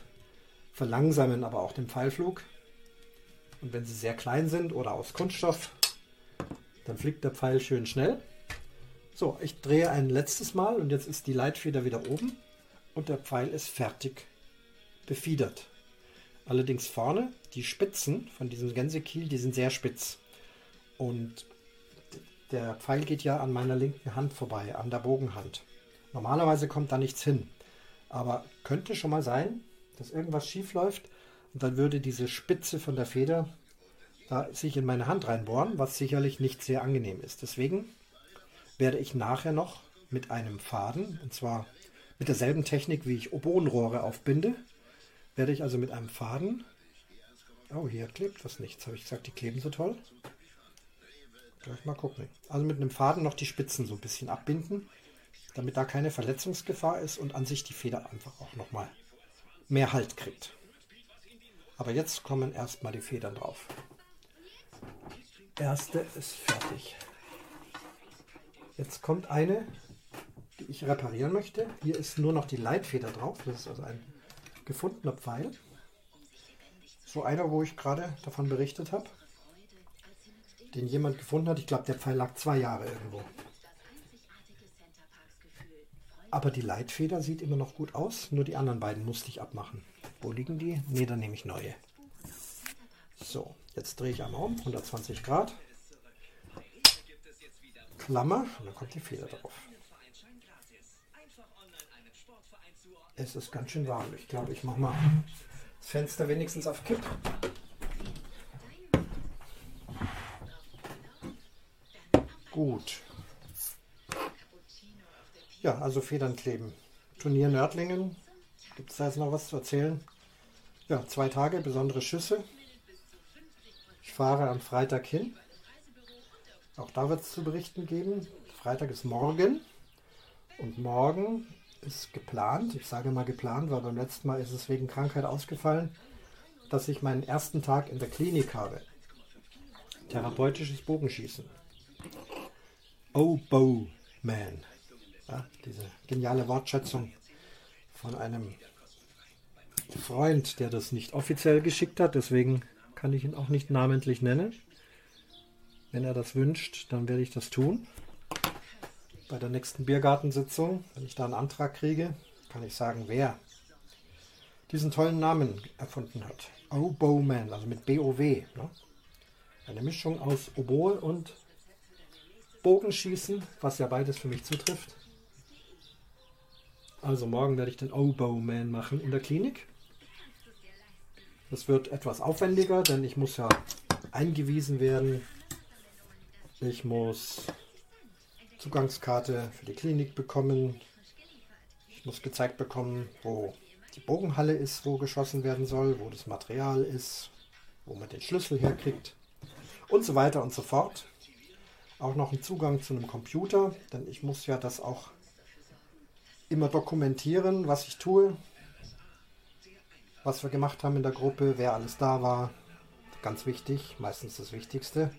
verlangsamen aber auch den Pfeilflug. Und wenn sie sehr klein sind oder aus Kunststoff, dann fliegt der Pfeil schön schnell. So, ich drehe ein letztes Mal und jetzt ist die Leitfeder wieder oben und der Pfeil ist fertig befiedert. Allerdings vorne, die Spitzen von diesem Gänsekiel, die sind sehr spitz. Und der Pfeil geht ja an meiner linken Hand vorbei, an der Bogenhand. Normalerweise kommt da nichts hin. Aber könnte schon mal sein, dass irgendwas schief läuft und dann würde diese Spitze von der Feder da sich in meine Hand reinbohren, was sicherlich nicht sehr angenehm ist. Deswegen werde ich nachher noch mit einem Faden, und zwar mit derselben Technik, wie ich Oboenrohre aufbinde, werde ich also mit einem Faden, oh hier klebt was nichts, habe ich gesagt, die kleben so toll. Gleich mal gucken. Also mit einem Faden noch die Spitzen so ein bisschen abbinden damit da keine Verletzungsgefahr ist und an sich die Feder einfach auch nochmal mehr Halt kriegt. Aber jetzt kommen erstmal die Federn drauf. Erste ist fertig. Jetzt kommt eine, die ich reparieren möchte. Hier ist nur noch die Leitfeder drauf. Das ist also ein gefundener Pfeil. So einer, wo ich gerade davon berichtet habe. Den jemand gefunden hat. Ich glaube, der Pfeil lag zwei Jahre irgendwo. Aber die Leitfeder sieht immer noch gut aus. Nur die anderen beiden musste ich abmachen. Wo liegen die? Ne, dann nehme ich neue. So, jetzt drehe ich einmal um, 120 Grad. Klammer und dann kommt die Feder drauf. Es ist ganz schön warm. Ich glaube, ich mache mal das Fenster wenigstens auf Kipp. Gut. Ja, also Federn kleben. Turnier Nördlingen. Gibt es da jetzt noch was zu erzählen? Ja, zwei Tage, besondere Schüsse. Ich fahre am Freitag hin. Auch da wird es zu berichten geben. Freitag ist morgen. Und morgen ist geplant, ich sage mal geplant, weil beim letzten Mal ist es wegen Krankheit ausgefallen, dass ich meinen ersten Tag in der Klinik habe. Therapeutisches Bogenschießen. Oh, Bow Man. Ja, diese geniale Wortschätzung von einem Freund, der das nicht offiziell geschickt hat, deswegen kann ich ihn auch nicht namentlich nennen. Wenn er das wünscht, dann werde ich das tun. Bei der nächsten Biergartensitzung, wenn ich da einen Antrag kriege, kann ich sagen, wer diesen tollen Namen erfunden hat. Oboeman, also mit B-O-W. Ne? Eine Mischung aus Oboe und Bogenschießen, was ja beides für mich zutrifft. Also morgen werde ich den Oboe-Man machen in der Klinik. Das wird etwas aufwendiger, denn ich muss ja eingewiesen werden. Ich muss Zugangskarte für die Klinik bekommen. Ich muss gezeigt bekommen, wo die Bogenhalle ist, wo geschossen werden soll, wo das Material ist, wo man den Schlüssel herkriegt und so weiter und so fort. Auch noch einen Zugang zu einem Computer, denn ich muss ja das auch immer dokumentieren, was ich tue, was wir gemacht haben in der Gruppe, wer alles da war. Ganz wichtig, meistens das Wichtigste.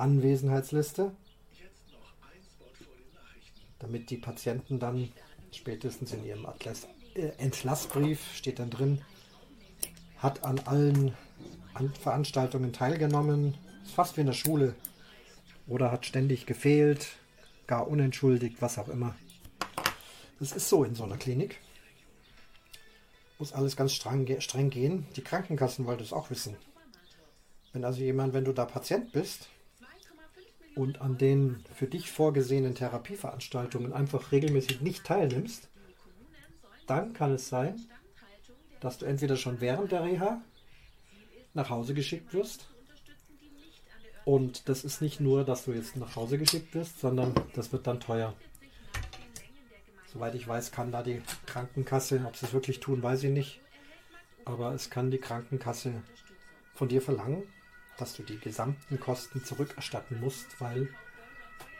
Anwesenheitsliste. Damit die Patienten dann spätestens in ihrem Atlas, äh, Entlassbrief steht dann drin, hat an allen Veranstaltungen teilgenommen, ist fast wie in der Schule oder hat ständig gefehlt, gar unentschuldigt, was auch immer. Das ist so in so einer Klinik. Muss alles ganz streng, streng gehen. Die Krankenkassen wollen das auch wissen. Wenn also jemand, wenn du da Patient bist und an den für dich vorgesehenen Therapieveranstaltungen einfach regelmäßig nicht teilnimmst, dann kann es sein, dass du entweder schon während der Reha nach Hause geschickt wirst. Und das ist nicht nur, dass du jetzt nach Hause geschickt wirst, sondern das wird dann teuer. Soweit ich weiß, kann da die Krankenkasse, ob sie es wirklich tun, weiß ich nicht. Aber es kann die Krankenkasse von dir verlangen, dass du die gesamten Kosten zurückerstatten musst, weil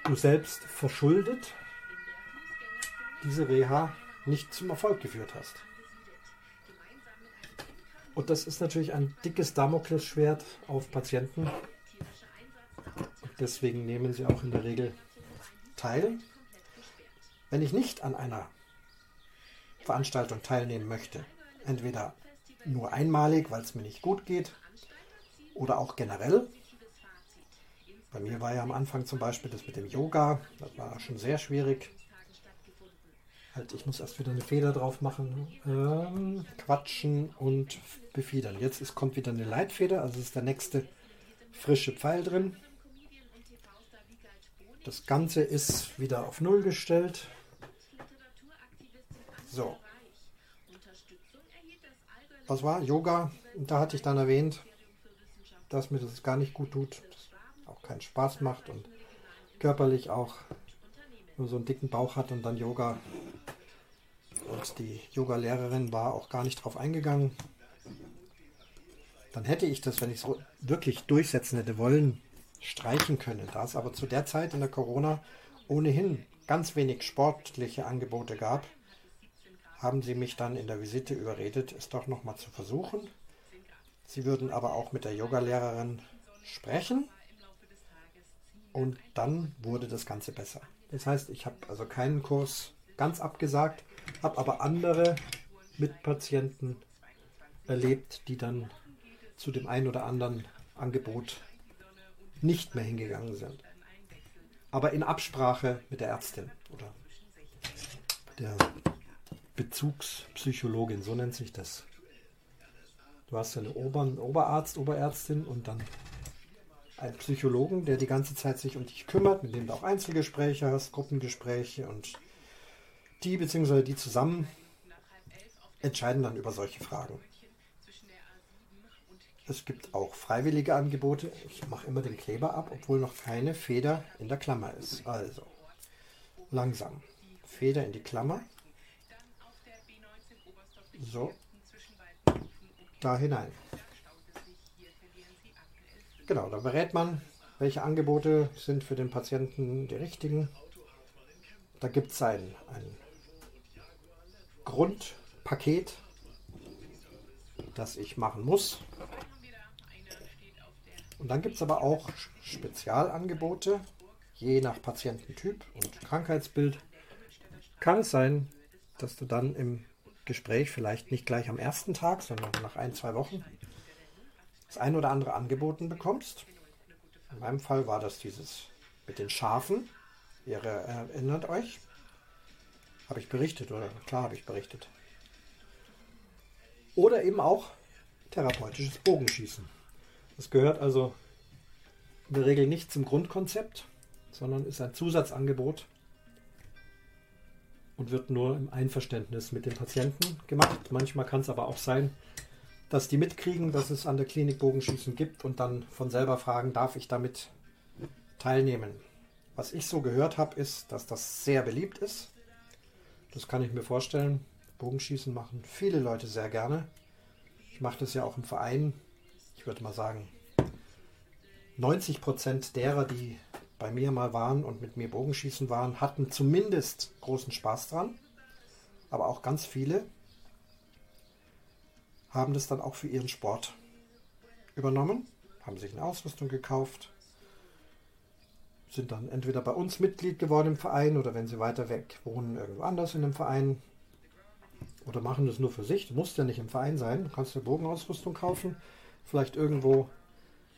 du selbst verschuldet diese Reha nicht zum Erfolg geführt hast. Und das ist natürlich ein dickes Damoklesschwert auf Patienten. Und deswegen nehmen sie auch in der Regel teil. Wenn ich nicht an einer Veranstaltung teilnehmen möchte, entweder nur einmalig, weil es mir nicht gut geht, oder auch generell. Bei mir war ja am Anfang zum Beispiel das mit dem Yoga, das war schon sehr schwierig. Halt, ich muss erst wieder eine Feder drauf machen. Ähm, quatschen und befiedern. Jetzt ist, kommt wieder eine Leitfeder, also ist der nächste frische Pfeil drin. Das Ganze ist wieder auf Null gestellt. So. Was war? Yoga. Da hatte ich dann erwähnt, dass mir das gar nicht gut tut, auch keinen Spaß macht und körperlich auch nur so einen dicken Bauch hat und dann Yoga und die Yoga-Lehrerin war auch gar nicht drauf eingegangen. Dann hätte ich das, wenn ich es wirklich durchsetzen hätte wollen, streichen können. Da es aber zu der Zeit in der Corona ohnehin ganz wenig sportliche Angebote gab, haben sie mich dann in der Visite überredet, es doch nochmal zu versuchen. Sie würden aber auch mit der Yogalehrerin sprechen und dann wurde das Ganze besser. Das heißt, ich habe also keinen Kurs ganz abgesagt, habe aber andere Mitpatienten erlebt, die dann zu dem einen oder anderen Angebot nicht mehr hingegangen sind. Aber in Absprache mit der Ärztin oder der Bezugspsychologin, so nennt sich das. Du hast eine Ober Oberarzt, Oberärztin und dann einen Psychologen, der die ganze Zeit sich um dich kümmert, mit dem du auch Einzelgespräche hast, Gruppengespräche und die bzw. die zusammen entscheiden dann über solche Fragen. Es gibt auch freiwillige Angebote. Ich mache immer den Kleber ab, obwohl noch keine Feder in der Klammer ist. Also langsam. Feder in die Klammer. So. Da hinein. Genau, da berät man, welche Angebote sind für den Patienten die richtigen. Da gibt es ein, ein Grundpaket, das ich machen muss. Und dann gibt es aber auch Spezialangebote, je nach Patiententyp und Krankheitsbild. Kann es sein, dass du dann im Gespräch vielleicht nicht gleich am ersten Tag, sondern nach ein, zwei Wochen das ein oder andere angeboten bekommst. In meinem Fall war das dieses mit den Schafen. Ihr erinnert euch. Habe ich berichtet, oder? Klar habe ich berichtet. Oder eben auch therapeutisches Bogenschießen. Das gehört also in der Regel nicht zum Grundkonzept, sondern ist ein Zusatzangebot und wird nur im Einverständnis mit dem Patienten gemacht. Manchmal kann es aber auch sein, dass die mitkriegen, dass es an der Klinik Bogenschießen gibt und dann von selber fragen, darf ich damit teilnehmen. Was ich so gehört habe, ist, dass das sehr beliebt ist das kann ich mir vorstellen. Bogenschießen machen viele Leute sehr gerne. Ich mache das ja auch im Verein. Ich würde mal sagen, 90 Prozent derer, die bei mir mal waren und mit mir Bogenschießen waren, hatten zumindest großen Spaß dran. Aber auch ganz viele haben das dann auch für ihren Sport übernommen, haben sich eine Ausrüstung gekauft, sind dann entweder bei uns Mitglied geworden im Verein oder wenn sie weiter weg wohnen, irgendwo anders in dem Verein. oder machen das nur für sich. Du musst ja nicht im Verein sein. Du kannst dir Bogenausrüstung kaufen, vielleicht irgendwo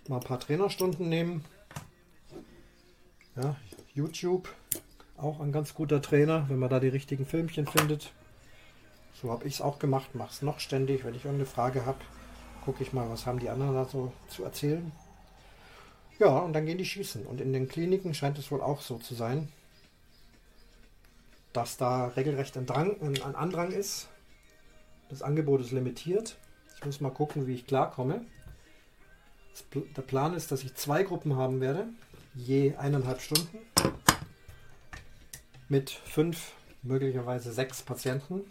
mal ein paar Trainerstunden nehmen. Ja, YouTube, auch ein ganz guter Trainer, wenn man da die richtigen Filmchen findet. So habe ich es auch gemacht, mache es noch ständig. Wenn ich irgendeine Frage habe, gucke ich mal, was haben die anderen da so zu erzählen. Ja, und dann gehen die schießen. Und in den Kliniken scheint es wohl auch so zu sein, dass da regelrecht ein, Drang, ein Andrang ist. Das Angebot ist limitiert. Ich muss mal gucken, wie ich klarkomme. Der Plan ist, dass ich zwei Gruppen haben werde, je eineinhalb Stunden, mit fünf, möglicherweise sechs Patienten.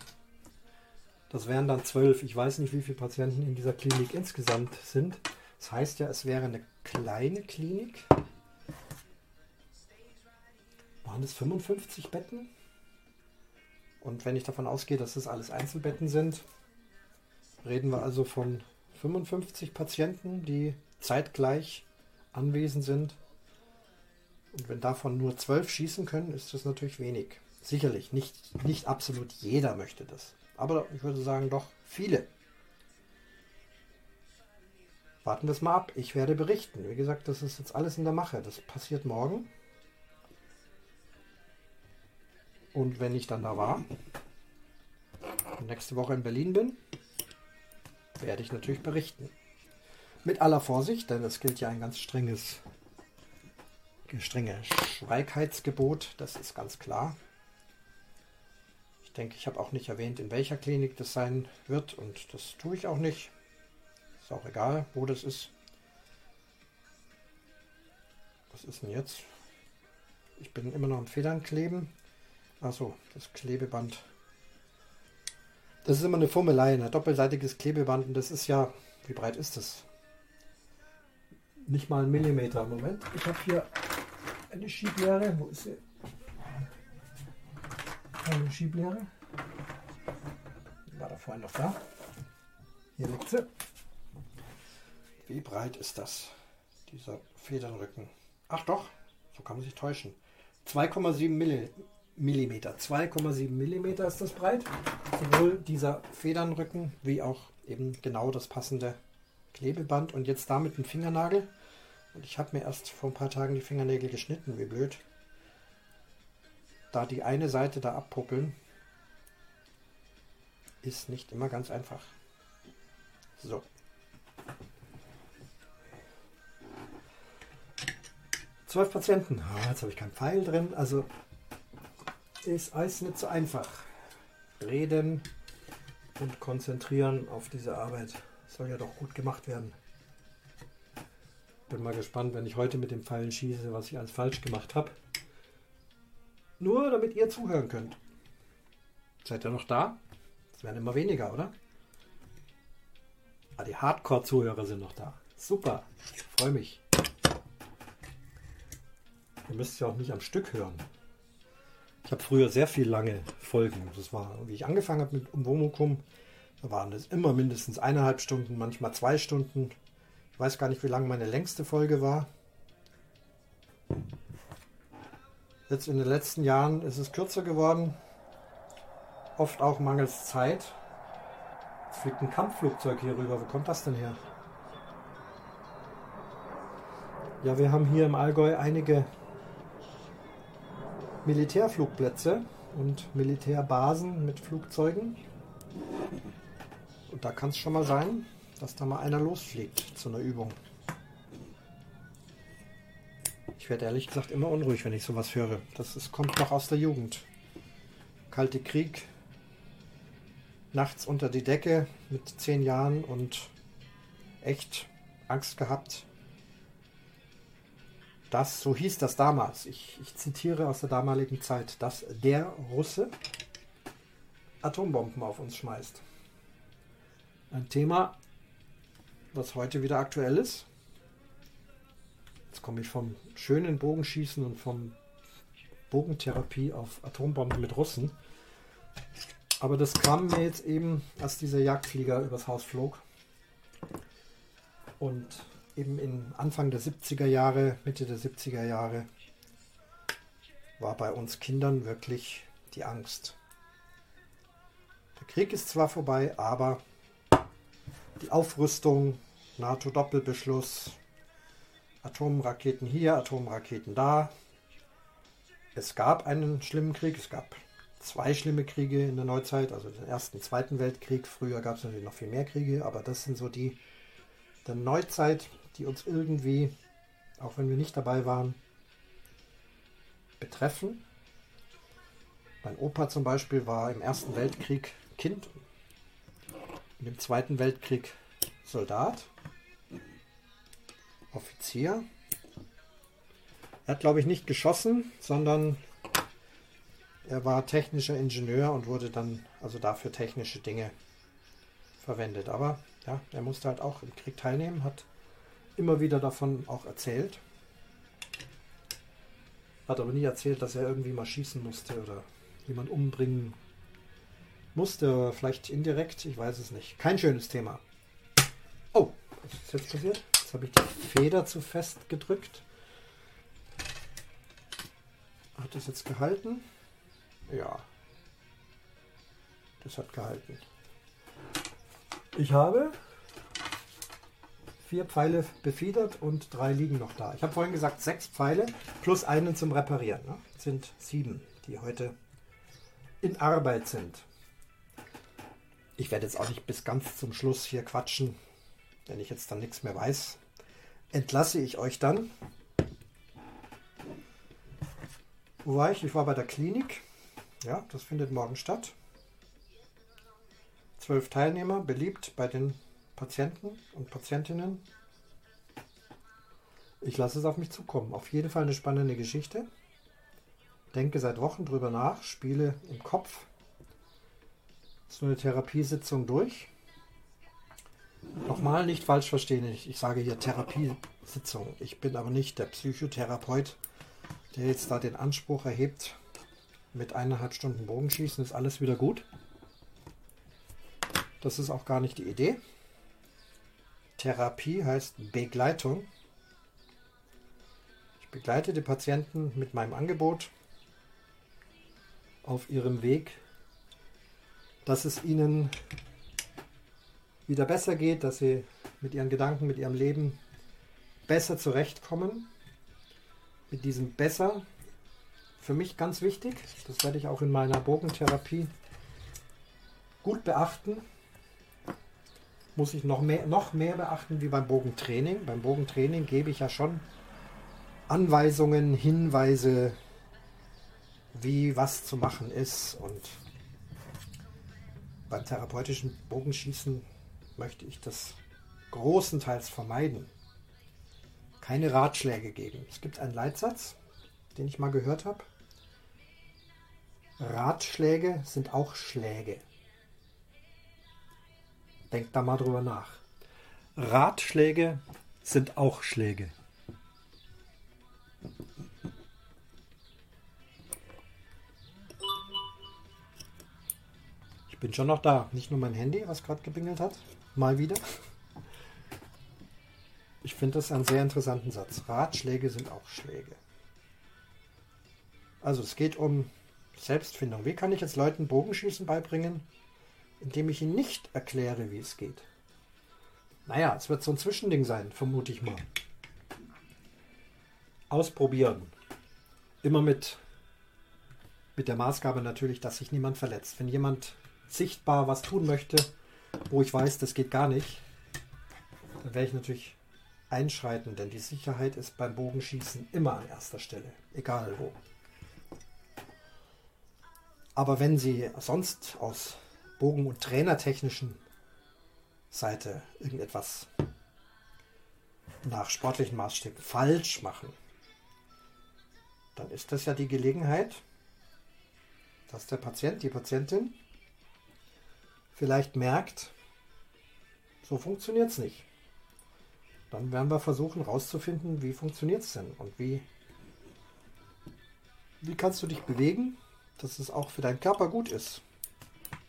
Das wären dann zwölf. Ich weiß nicht, wie viele Patienten in dieser Klinik insgesamt sind. Das heißt ja, es wäre eine kleine Klinik. Waren es 55 Betten? Und wenn ich davon ausgehe, dass das alles Einzelbetten sind, reden wir also von 55 Patienten, die zeitgleich anwesend sind. Und wenn davon nur 12 schießen können, ist das natürlich wenig. Sicherlich, nicht, nicht absolut jeder möchte das. Aber ich würde sagen, doch viele. Warten wir es mal ab. Ich werde berichten. Wie gesagt, das ist jetzt alles in der Mache. Das passiert morgen. Und wenn ich dann da war nächste Woche in Berlin bin, werde ich natürlich berichten. Mit aller Vorsicht, denn es gilt ja ein ganz strenges, strenge Schweigheitsgebot, das ist ganz klar. Ich denke, ich habe auch nicht erwähnt, in welcher Klinik das sein wird und das tue ich auch nicht. Ist auch egal, wo das ist. Was ist denn jetzt? Ich bin immer noch am Federn kleben. Achso, das Klebeband. Das ist immer eine Fummelei, ein doppelseitiges Klebeband. Und das ist ja, wie breit ist das? Nicht mal ein Millimeter. Moment, ich habe hier eine Schieblehre. Wo ist sie? Eine Schieblehre. War da vorhin noch da. Hier liegt sie. Wie breit ist das? Dieser Federnrücken. Ach doch, so kann man sich täuschen. 2,7 Millimeter. Millimeter. 2,7 Millimeter ist das breit. Sowohl dieser Federnrücken wie auch eben genau das passende Klebeband. Und jetzt damit ein Fingernagel. Und ich habe mir erst vor ein paar Tagen die Fingernägel geschnitten, wie blöd. Da die eine Seite da abpuppeln, ist nicht immer ganz einfach. So. Zwölf Patienten. Oh, jetzt habe ich keinen Pfeil drin. Also ist alles nicht so einfach. Reden und konzentrieren auf diese Arbeit. Soll ja doch gut gemacht werden. Bin mal gespannt, wenn ich heute mit dem Pfeilen schieße, was ich alles falsch gemacht habe. Nur damit ihr zuhören könnt. Seid ihr noch da? Es werden immer weniger, oder? Ah, die Hardcore-Zuhörer sind noch da. Super. Freue mich. Ihr müsst ja auch nicht am Stück hören. Ich habe früher sehr viel lange Folgen. Das war, wie ich angefangen habe mit Umwomukum, da waren das immer mindestens eineinhalb Stunden, manchmal zwei Stunden. Weiß gar nicht, wie lang meine längste Folge war. Jetzt in den letzten Jahren ist es kürzer geworden. Oft auch mangels Zeit. Es fliegt ein Kampfflugzeug hier rüber. Wo kommt das denn her? Ja, wir haben hier im Allgäu einige Militärflugplätze und Militärbasen mit Flugzeugen. Und da kann es schon mal sein, dass da mal einer losfliegt zu einer Übung. Ich werde ehrlich gesagt immer unruhig, wenn ich sowas höre. Das ist, kommt noch aus der Jugend. Kalte Krieg, nachts unter die Decke mit zehn Jahren und echt Angst gehabt, das, so hieß das damals, ich, ich zitiere aus der damaligen Zeit, dass der Russe Atombomben auf uns schmeißt. Ein Thema, was heute wieder aktuell ist. Jetzt komme ich vom schönen Bogenschießen und vom Bogentherapie auf Atombomben mit Russen. Aber das kam mir jetzt eben, als dieser Jagdflieger übers Haus flog. Und eben in Anfang der 70er Jahre, Mitte der 70er Jahre, war bei uns Kindern wirklich die Angst. Da Krieg ist zwar vorbei, aber die Aufrüstung, NATO-Doppelbeschluss, Atomraketen hier, Atomraketen da. Es gab einen schlimmen Krieg, es gab zwei schlimme Kriege in der Neuzeit, also den Ersten, Zweiten Weltkrieg. Früher gab es natürlich noch viel mehr Kriege, aber das sind so die der Neuzeit, die uns irgendwie, auch wenn wir nicht dabei waren, betreffen. Mein Opa zum Beispiel war im Ersten Weltkrieg Kind im Zweiten Weltkrieg Soldat, Offizier. Er hat, glaube ich, nicht geschossen, sondern er war technischer Ingenieur und wurde dann also dafür technische Dinge verwendet. Aber ja, er musste halt auch im Krieg teilnehmen, hat immer wieder davon auch erzählt. Hat aber nie erzählt, dass er irgendwie mal schießen musste oder jemand umbringen musste. Vielleicht indirekt, ich weiß es nicht. Kein schönes Thema. Oh, was ist jetzt passiert? Jetzt habe ich die Feder zu fest gedrückt. Hat das jetzt gehalten? Ja. Das hat gehalten. Ich habe vier Pfeile befiedert und drei liegen noch da. Ich habe vorhin gesagt, sechs Pfeile plus einen zum Reparieren. Ne? Sind sieben, die heute in Arbeit sind. Ich werde jetzt auch nicht bis ganz zum Schluss hier quatschen, wenn ich jetzt dann nichts mehr weiß. Entlasse ich euch dann. Wo war ich? Ich war bei der Klinik. Ja, das findet morgen statt. Zwölf Teilnehmer, beliebt bei den Patienten und Patientinnen. Ich lasse es auf mich zukommen. Auf jeden Fall eine spannende Geschichte. Denke seit Wochen drüber nach, spiele im Kopf so eine Therapiesitzung durch. Nochmal nicht falsch verstehen, ich, ich sage hier Therapiesitzung. Ich bin aber nicht der Psychotherapeut, der jetzt da den Anspruch erhebt, mit eineinhalb Stunden Bogenschießen ist alles wieder gut. Das ist auch gar nicht die Idee. Therapie heißt Begleitung. Ich begleite die Patienten mit meinem Angebot auf ihrem Weg, dass es ihnen wieder besser geht, dass sie mit ihren Gedanken, mit ihrem Leben besser zurechtkommen. Mit diesem besser, für mich ganz wichtig, das werde ich auch in meiner Bogentherapie gut beachten, muss ich noch mehr, noch mehr beachten wie beim Bogentraining. Beim Bogentraining gebe ich ja schon Anweisungen, Hinweise, wie was zu machen ist. Und beim therapeutischen Bogenschießen möchte ich das großenteils vermeiden. Keine Ratschläge geben. Es gibt einen Leitsatz, den ich mal gehört habe. Ratschläge sind auch Schläge. Denkt da mal drüber nach. Ratschläge sind auch Schläge. Bin schon noch da. Nicht nur mein Handy, was gerade gebingelt hat. Mal wieder. Ich finde das einen sehr interessanten Satz. Ratschläge sind auch Schläge. Also es geht um Selbstfindung. Wie kann ich jetzt Leuten Bogenschießen beibringen, indem ich ihnen nicht erkläre, wie es geht. Naja, es wird so ein Zwischending sein, vermute ich mal. Ausprobieren. Immer mit, mit der Maßgabe natürlich, dass sich niemand verletzt. Wenn jemand sichtbar was tun möchte, wo ich weiß, das geht gar nicht, dann werde ich natürlich einschreiten, denn die Sicherheit ist beim Bogenschießen immer an erster Stelle, egal wo. Aber wenn Sie sonst aus Bogen- und trainertechnischen Seite irgendetwas nach sportlichen Maßstäben falsch machen, dann ist das ja die Gelegenheit, dass der Patient, die Patientin vielleicht merkt, so funktioniert es nicht. Dann werden wir versuchen herauszufinden, wie funktioniert es denn und wie, wie kannst du dich bewegen, dass es auch für deinen Körper gut ist.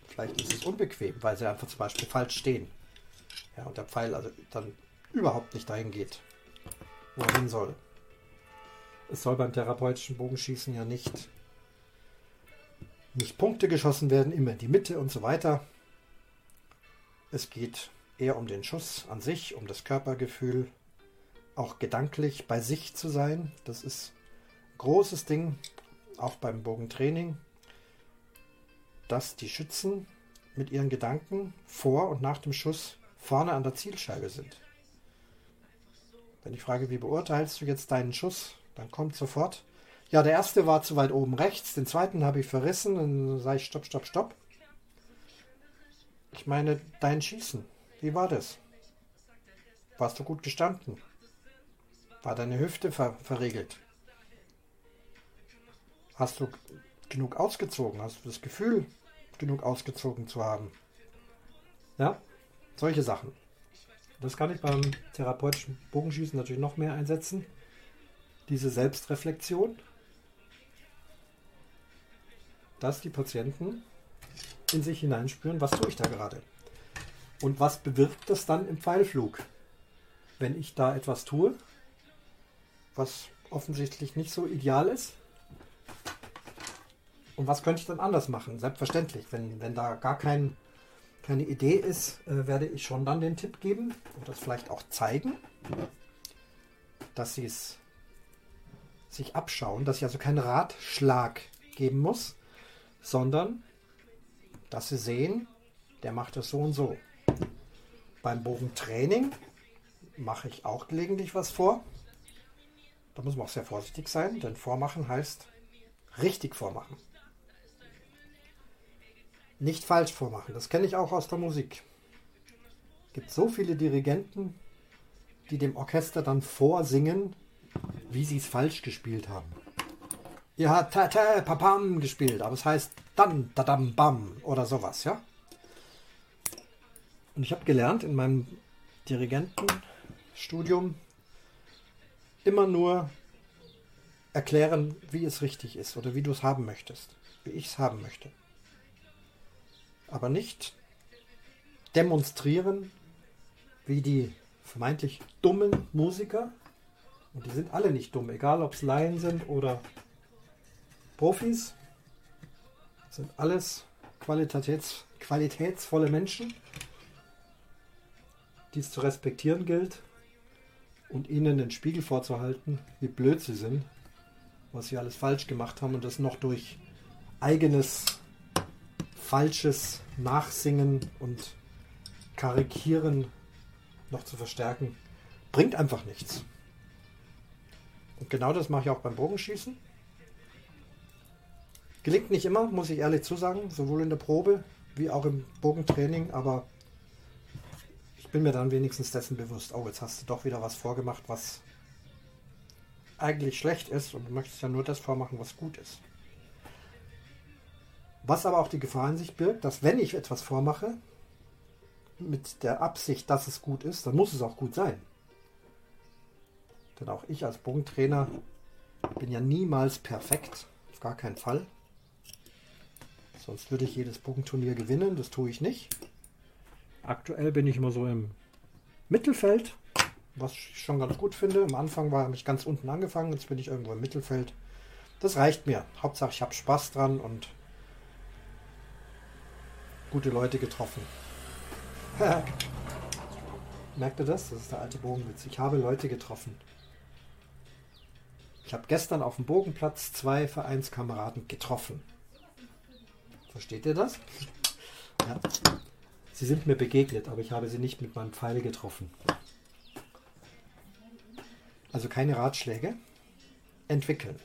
Vielleicht ist es unbequem, weil sie einfach zum Beispiel falsch stehen. Ja, und der Pfeil also dann überhaupt nicht dahin geht, wo er hin soll. Es soll beim therapeutischen Bogenschießen ja nicht nicht Punkte geschossen werden, immer in die Mitte und so weiter. Es geht eher um den Schuss an sich, um das Körpergefühl, auch gedanklich bei sich zu sein. Das ist ein großes Ding, auch beim Bogentraining, dass die Schützen mit ihren Gedanken vor und nach dem Schuss vorne an der Zielscheibe sind. Wenn ich frage, wie beurteilst du jetzt deinen Schuss, dann kommt sofort, ja, der erste war zu weit oben rechts, den zweiten habe ich verrissen, dann sage ich stopp, stopp, stopp. Ich meine, dein Schießen, wie war das? Warst du gut gestanden? War deine Hüfte ver verriegelt? Hast du genug ausgezogen? Hast du das Gefühl, genug ausgezogen zu haben? Ja, solche Sachen. Das kann ich beim therapeutischen Bogenschießen natürlich noch mehr einsetzen. Diese Selbstreflexion, dass die Patienten in sich hineinspüren, was tue ich da gerade? Und was bewirkt das dann im Pfeilflug? Wenn ich da etwas tue, was offensichtlich nicht so ideal ist. Und was könnte ich dann anders machen? Selbstverständlich, wenn, wenn da gar kein, keine Idee ist, äh, werde ich schon dann den Tipp geben und das vielleicht auch zeigen, dass sie es sich abschauen, dass ich also keinen Ratschlag geben muss, sondern dass sie sehen, der macht das so und so. Beim Bogentraining mache ich auch gelegentlich was vor. Da muss man auch sehr vorsichtig sein, denn vormachen heißt richtig vormachen. Nicht falsch vormachen. Das kenne ich auch aus der Musik. Es gibt so viele Dirigenten, die dem Orchester dann vorsingen, wie sie es falsch gespielt haben. Habt ta ta papam gespielt, aber es heißt dann dadam bam oder sowas, ja? Und ich habe gelernt in meinem Dirigentenstudium, immer nur erklären, wie es richtig ist oder wie du es haben möchtest, wie ich es haben möchte. Aber nicht demonstrieren, wie die vermeintlich dummen Musiker, und die sind alle nicht dumm, egal ob es Laien sind oder Profis, sind alles qualitäts qualitätsvolle Menschen, die es zu respektieren gilt und ihnen den Spiegel vorzuhalten, wie blöd sie sind, was sie alles falsch gemacht haben und das noch durch eigenes falsches Nachsingen und Karikieren noch zu verstärken, bringt einfach nichts. Und genau das mache ich auch beim Bogenschießen. Gelingt nicht immer, muss ich ehrlich zusagen, sowohl in der Probe wie auch im Bogentraining, aber bin mir dann wenigstens dessen bewusst, oh, jetzt hast du doch wieder was vorgemacht, was eigentlich schlecht ist und du möchtest ja nur das vormachen, was gut ist. Was aber auch die Gefahr in sich birgt, dass wenn ich etwas vormache, mit der Absicht, dass es gut ist, dann muss es auch gut sein. Denn auch ich als Bogentrainer bin ja niemals perfekt, auf gar keinen Fall. Sonst würde ich jedes Bogenturnier gewinnen, das tue ich nicht. Aktuell bin ich immer so im Mittelfeld, was ich schon ganz gut finde. Am Anfang war ich ganz unten angefangen, jetzt bin ich irgendwo im Mittelfeld. Das reicht mir. Hauptsache ich habe Spaß dran und gute Leute getroffen. Merkt ihr das? Das ist der alte Bogenwitz. Ich habe Leute getroffen. Ich habe gestern auf dem Bogenplatz zwei Vereinskameraden getroffen. Versteht ihr das? Ja. Sie sind mir begegnet, aber ich habe sie nicht mit meinem Pfeil getroffen. Also keine Ratschläge. Entwickeln.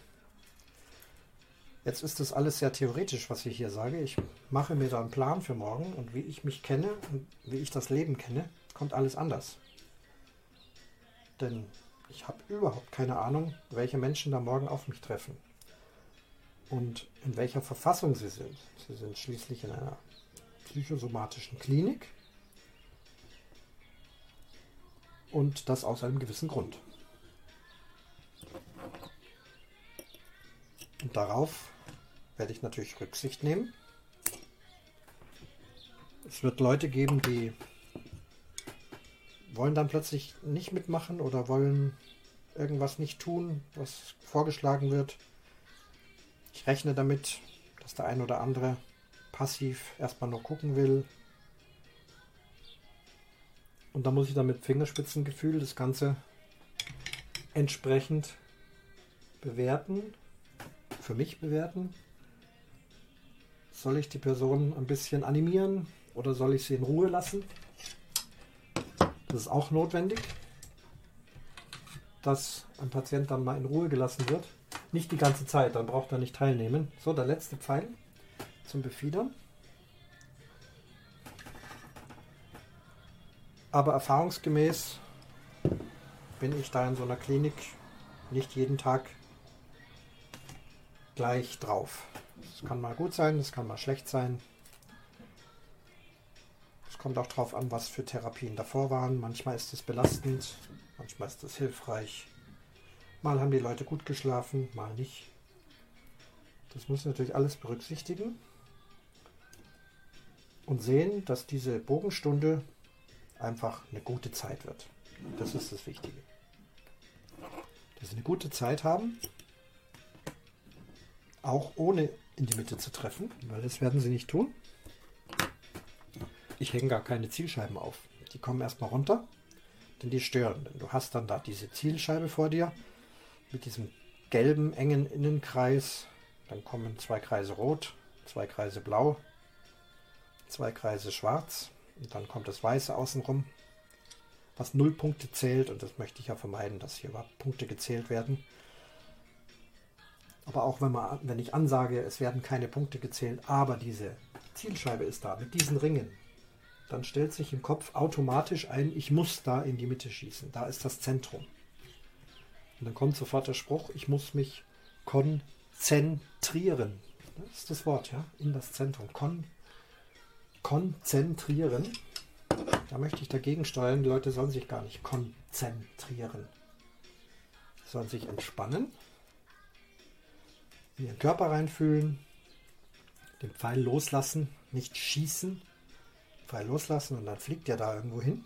Jetzt ist das alles sehr theoretisch, was ich hier sage. Ich mache mir da einen Plan für morgen und wie ich mich kenne und wie ich das Leben kenne, kommt alles anders. Denn ich habe überhaupt keine Ahnung, welche Menschen da morgen auf mich treffen und in welcher Verfassung sie sind. Sie sind schließlich in einer psychosomatischen Klinik. Und das aus einem gewissen Grund. Und darauf werde ich natürlich Rücksicht nehmen. Es wird Leute geben, die wollen dann plötzlich nicht mitmachen oder wollen irgendwas nicht tun, was vorgeschlagen wird. Ich rechne damit, dass der ein oder andere passiv erstmal nur gucken will. Und da muss ich dann mit Fingerspitzengefühl das Ganze entsprechend bewerten, für mich bewerten. Soll ich die Person ein bisschen animieren oder soll ich sie in Ruhe lassen? Das ist auch notwendig, dass ein Patient dann mal in Ruhe gelassen wird. Nicht die ganze Zeit, dann braucht er nicht teilnehmen. So, der letzte Pfeil zum Befiedern. Aber erfahrungsgemäß bin ich da in so einer Klinik nicht jeden Tag gleich drauf. Das kann mal gut sein, das kann mal schlecht sein. Es kommt auch darauf an, was für Therapien davor waren. Manchmal ist es belastend, manchmal ist es hilfreich. Mal haben die Leute gut geschlafen, mal nicht. Das muss natürlich alles berücksichtigen und sehen, dass diese Bogenstunde einfach eine gute Zeit wird. Das ist das Wichtige. Dass sie eine gute Zeit haben, auch ohne in die Mitte zu treffen, weil das werden sie nicht tun. Ich hänge gar keine Zielscheiben auf. Die kommen erstmal runter, denn die stören. Denn du hast dann da diese Zielscheibe vor dir mit diesem gelben, engen Innenkreis. Dann kommen zwei Kreise rot, zwei Kreise blau, zwei Kreise schwarz und dann kommt das Weiße außenrum, was null Punkte zählt und das möchte ich ja vermeiden, dass hier überhaupt Punkte gezählt werden. Aber auch wenn, man, wenn ich ansage, es werden keine Punkte gezählt, aber diese Zielscheibe ist da mit diesen Ringen, dann stellt sich im Kopf automatisch ein, ich muss da in die Mitte schießen. Da ist das Zentrum. Und dann kommt sofort der Spruch, ich muss mich konzentrieren. Das ist das Wort, ja, in das Zentrum. Kon konzentrieren. Da möchte ich dagegen steuern. Die Leute sollen sich gar nicht konzentrieren. Sie sollen sich entspannen, in ihren Körper reinfühlen, den Pfeil loslassen, nicht schießen, Pfeil loslassen und dann fliegt er da irgendwo hin.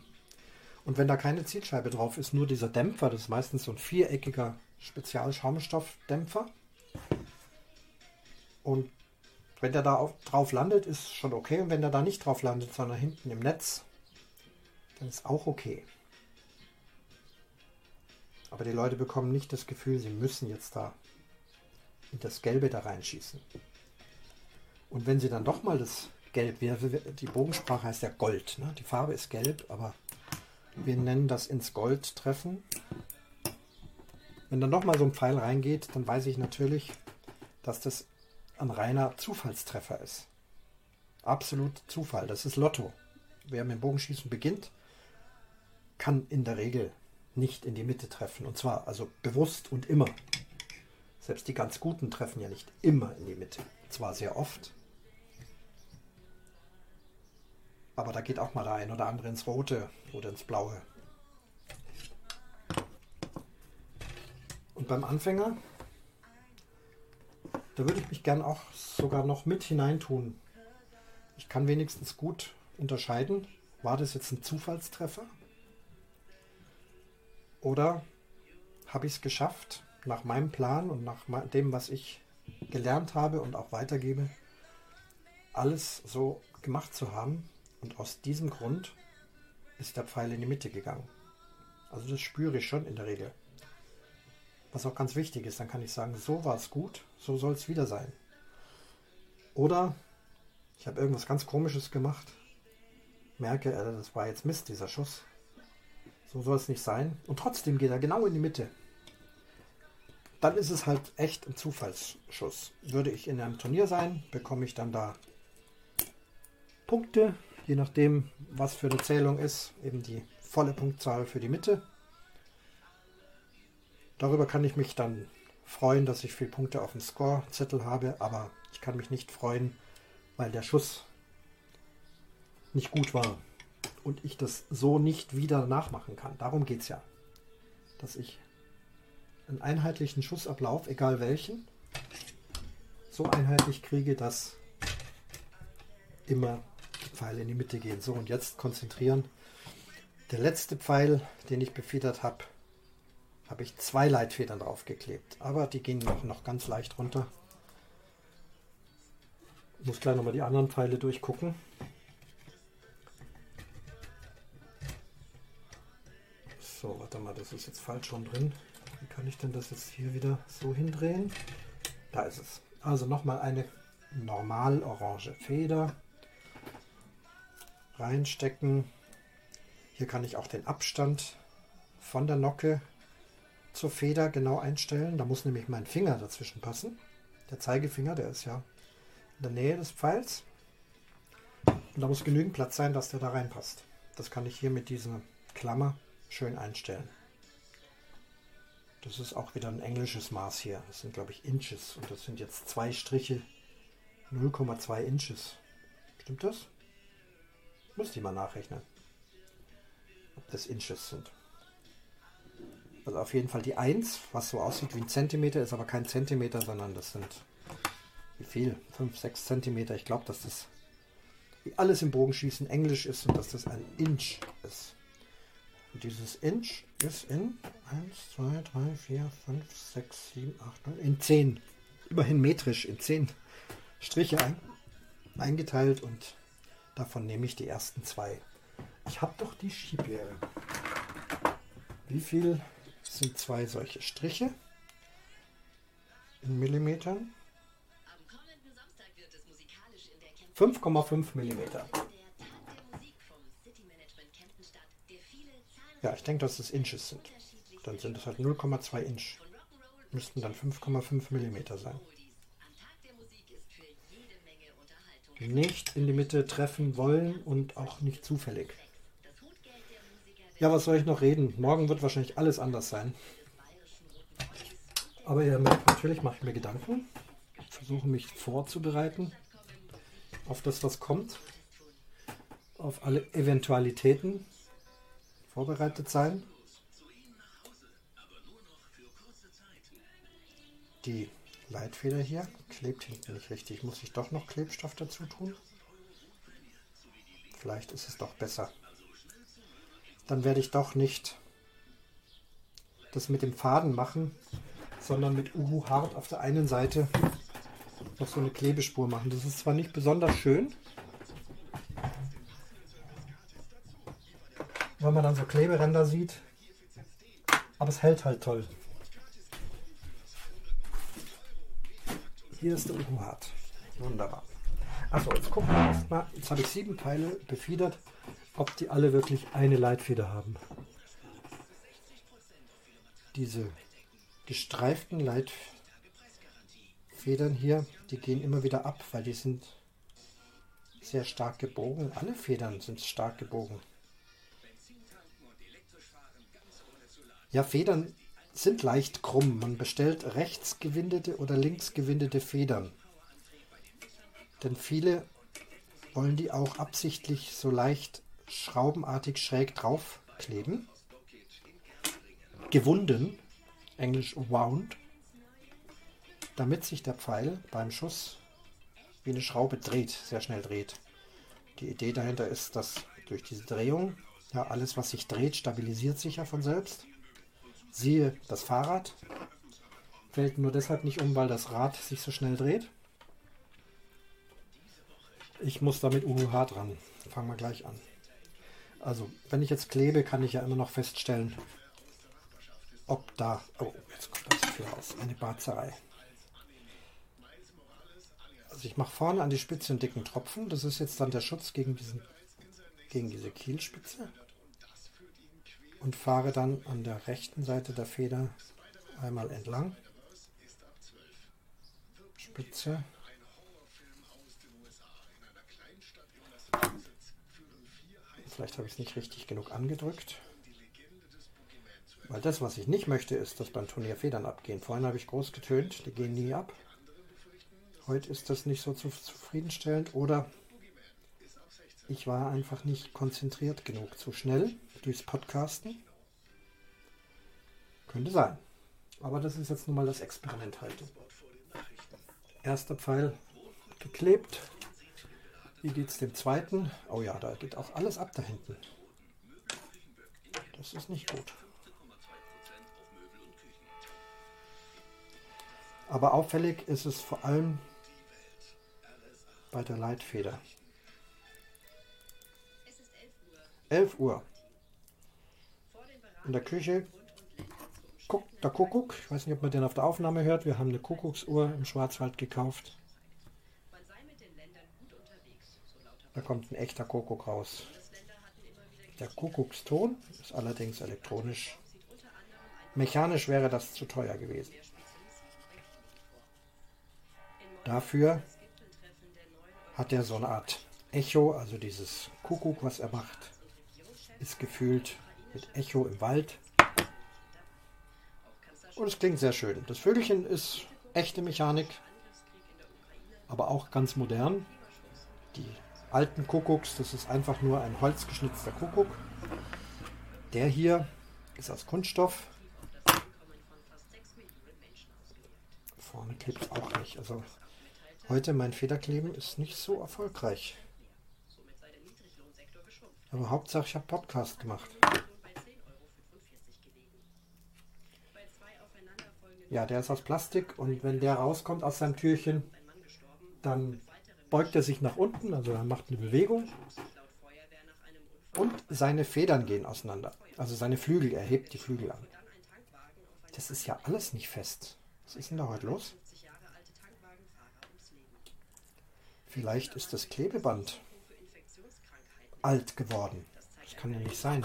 Und wenn da keine Zielscheibe drauf ist, nur dieser Dämpfer, das ist meistens so ein viereckiger Spezialschaumstoffdämpfer. Und wenn der da auf, drauf landet, ist schon okay. Und wenn der da nicht drauf landet, sondern hinten im Netz, dann ist auch okay. Aber die Leute bekommen nicht das Gefühl, sie müssen jetzt da in das Gelbe da reinschießen. Und wenn sie dann doch mal das Gelb, die Bogensprache heißt ja Gold, ne? die Farbe ist gelb, aber wir nennen das ins Gold treffen. Wenn dann doch mal so ein Pfeil reingeht, dann weiß ich natürlich, dass das ein reiner Zufallstreffer ist. Absolut Zufall. Das ist Lotto. Wer mit dem Bogenschießen beginnt, kann in der Regel nicht in die Mitte treffen. Und zwar also bewusst und immer. Selbst die ganz Guten treffen ja nicht immer in die Mitte. Zwar sehr oft. Aber da geht auch mal der ein oder andere ins Rote oder ins Blaue. Und beim Anfänger da würde ich mich gern auch sogar noch mit hineintun. Ich kann wenigstens gut unterscheiden, war das jetzt ein Zufallstreffer? Oder habe ich es geschafft, nach meinem Plan und nach dem, was ich gelernt habe und auch weitergebe, alles so gemacht zu haben. Und aus diesem Grund ist der Pfeil in die Mitte gegangen. Also das spüre ich schon in der Regel. Was auch ganz wichtig ist, dann kann ich sagen, so war es gut, so soll es wieder sein. Oder ich habe irgendwas ganz Komisches gemacht, merke, äh, das war jetzt Mist, dieser Schuss. So soll es nicht sein. Und trotzdem geht er genau in die Mitte. Dann ist es halt echt ein Zufallsschuss. Würde ich in einem Turnier sein, bekomme ich dann da Punkte, je nachdem, was für eine Zählung ist, eben die volle Punktzahl für die Mitte. Darüber kann ich mich dann freuen, dass ich viele Punkte auf dem Score-Zettel habe, aber ich kann mich nicht freuen, weil der Schuss nicht gut war und ich das so nicht wieder nachmachen kann. Darum geht es ja. Dass ich einen einheitlichen Schussablauf, egal welchen, so einheitlich kriege, dass immer die Pfeile in die Mitte gehen. So, und jetzt konzentrieren. Der letzte Pfeil, den ich befedert habe, habe ich zwei Leitfedern draufgeklebt. Aber die gehen noch, noch ganz leicht runter. Ich muss gleich nochmal die anderen Pfeile durchgucken. So, warte mal, das ist jetzt falsch schon drin. Wie kann ich denn das jetzt hier wieder so hindrehen? Da ist es. Also nochmal eine normal orange Feder reinstecken. Hier kann ich auch den Abstand von der Nocke zur Feder genau einstellen. Da muss nämlich mein Finger dazwischen passen. Der Zeigefinger, der ist ja in der Nähe des Pfeils. Und da muss genügend Platz sein, dass der da reinpasst. Das kann ich hier mit dieser Klammer schön einstellen. Das ist auch wieder ein englisches Maß hier. Das sind, glaube ich, Inches. Und das sind jetzt zwei Striche 0,2 Inches. Stimmt das? Müsste ich mal nachrechnen. Ob das Inches sind. Also auf jeden Fall die 1, was so aussieht wie ein Zentimeter, ist aber kein Zentimeter, sondern das sind wie viel? 5, 6 Zentimeter. Ich glaube, dass das wie alles im Bogenschießen Englisch ist und dass das ein Inch ist. Und dieses Inch ist in 1, 2, 3, 4, 5, 6, 7, 8, 9, in 10. Immerhin metrisch in 10 Striche ein, eingeteilt und davon nehme ich die ersten zwei. Ich habe doch die Schieblehre. Wie viel sind zwei solche Striche in Millimetern? 5,5 Millimeter. Ja, ich denke, dass es Inches sind. Dann sind es halt 0,2 Inch. Müssten dann 5,5 Millimeter sein. Nicht in die Mitte treffen wollen und auch nicht zufällig. Ja, was soll ich noch reden? Morgen wird wahrscheinlich alles anders sein. Aber ihr natürlich mache ich mir Gedanken. Versuche mich vorzubereiten auf das, was kommt. Auf alle Eventualitäten vorbereitet sein. Die Leitfeder hier klebt hinten nicht richtig. Muss ich doch noch Klebstoff dazu tun? Vielleicht ist es doch besser. Dann werde ich doch nicht das mit dem Faden machen, sondern mit Uhu Hart auf der einen Seite noch so eine Klebespur machen. Das ist zwar nicht besonders schön, weil man dann so Kleberänder sieht. Aber es hält halt toll. Hier ist der Uhuhat. Wunderbar. Achso, jetzt gucken wir erstmal. Jetzt habe ich sieben Teile befiedert, ob die alle wirklich eine Leitfeder haben. Diese gestreiften Leitfedern hier, die gehen immer wieder ab, weil die sind sehr stark gebogen. Alle Federn sind stark gebogen. Ja, Federn sind leicht krumm. Man bestellt rechts gewindete oder links gewindete Federn. Denn viele wollen die auch absichtlich so leicht schraubenartig schräg draufkleben. Gewunden, englisch wound, damit sich der Pfeil beim Schuss wie eine Schraube dreht, sehr schnell dreht. Die Idee dahinter ist, dass durch diese Drehung ja alles, was sich dreht, stabilisiert sich ja von selbst. Siehe das Fahrrad. Fällt nur deshalb nicht um, weil das Rad sich so schnell dreht. Ich muss damit UH dran. Fangen wir gleich an. Also, wenn ich jetzt klebe, kann ich ja immer noch feststellen, ob da... Oh, jetzt kommt das viel raus. Eine Barzerei. Also ich mache vorne an die Spitze einen dicken Tropfen. Das ist jetzt dann der Schutz gegen, diesen, gegen diese Kielspitze und fahre dann an der rechten Seite der Feder einmal entlang. Spitze. Vielleicht habe ich es nicht richtig genug angedrückt. Weil das, was ich nicht möchte, ist, dass beim Turnier Federn abgehen. Vorhin habe ich groß getönt, die gehen nie ab. Heute ist das nicht so zufriedenstellend oder ich war einfach nicht konzentriert genug, zu schnell durchs Podcasten. Könnte sein. Aber das ist jetzt nun mal das Experiment halt. Erster Pfeil geklebt. Wie geht es dem zweiten? Oh ja, da geht auch alles ab da hinten. Das ist nicht gut. Aber auffällig ist es vor allem bei der Leitfeder. 11 Uhr. In der Küche guckt der Kuckuck. Ich weiß nicht, ob man den auf der Aufnahme hört. Wir haben eine Kuckucksuhr im Schwarzwald gekauft. Da kommt ein echter Kuckuck raus. Der Kuckuckston ist allerdings elektronisch. Mechanisch wäre das zu teuer gewesen. Dafür hat er so eine Art Echo, also dieses Kuckuck, was er macht, ist gefühlt mit Echo im Wald. Und es klingt sehr schön. Das Vögelchen ist echte Mechanik, aber auch ganz modern. Die alten Kuckucks, das ist einfach nur ein holzgeschnitzter Kuckuck. Der hier ist aus Kunststoff. Vorne klebt es auch nicht. Also heute mein Federkleben ist nicht so erfolgreich. Aber Hauptsache ich habe Podcast gemacht. Ja, der ist aus Plastik und wenn der rauskommt aus seinem Türchen, dann beugt er sich nach unten, also er macht eine Bewegung und seine Federn gehen auseinander. Also seine Flügel, er hebt die Flügel an. Das ist ja alles nicht fest. Was ist denn da heute los? Vielleicht ist das Klebeband alt geworden. Das kann ja nicht sein.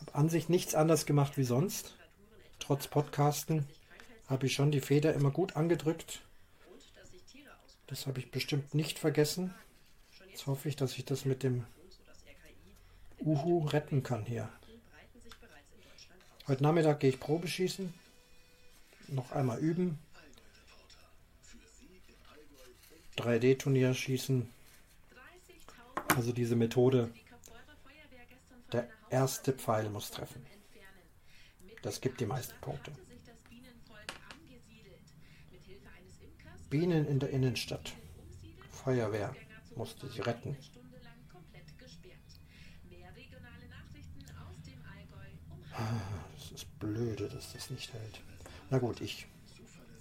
Habe an sich nichts anders gemacht wie sonst. Trotz Podcasten habe ich schon die Feder immer gut angedrückt. Das habe ich bestimmt nicht vergessen. Jetzt hoffe ich, dass ich das mit dem Uhu retten kann hier. Heute Nachmittag gehe ich Probeschießen. Noch einmal üben. 3D-Turnier schießen. Also diese Methode. Der erste Pfeil muss treffen. Das gibt die meisten Punkte. Bienen in der Innenstadt. Feuerwehr musste sie retten. Das ist blöde, dass das nicht hält. Na gut, ich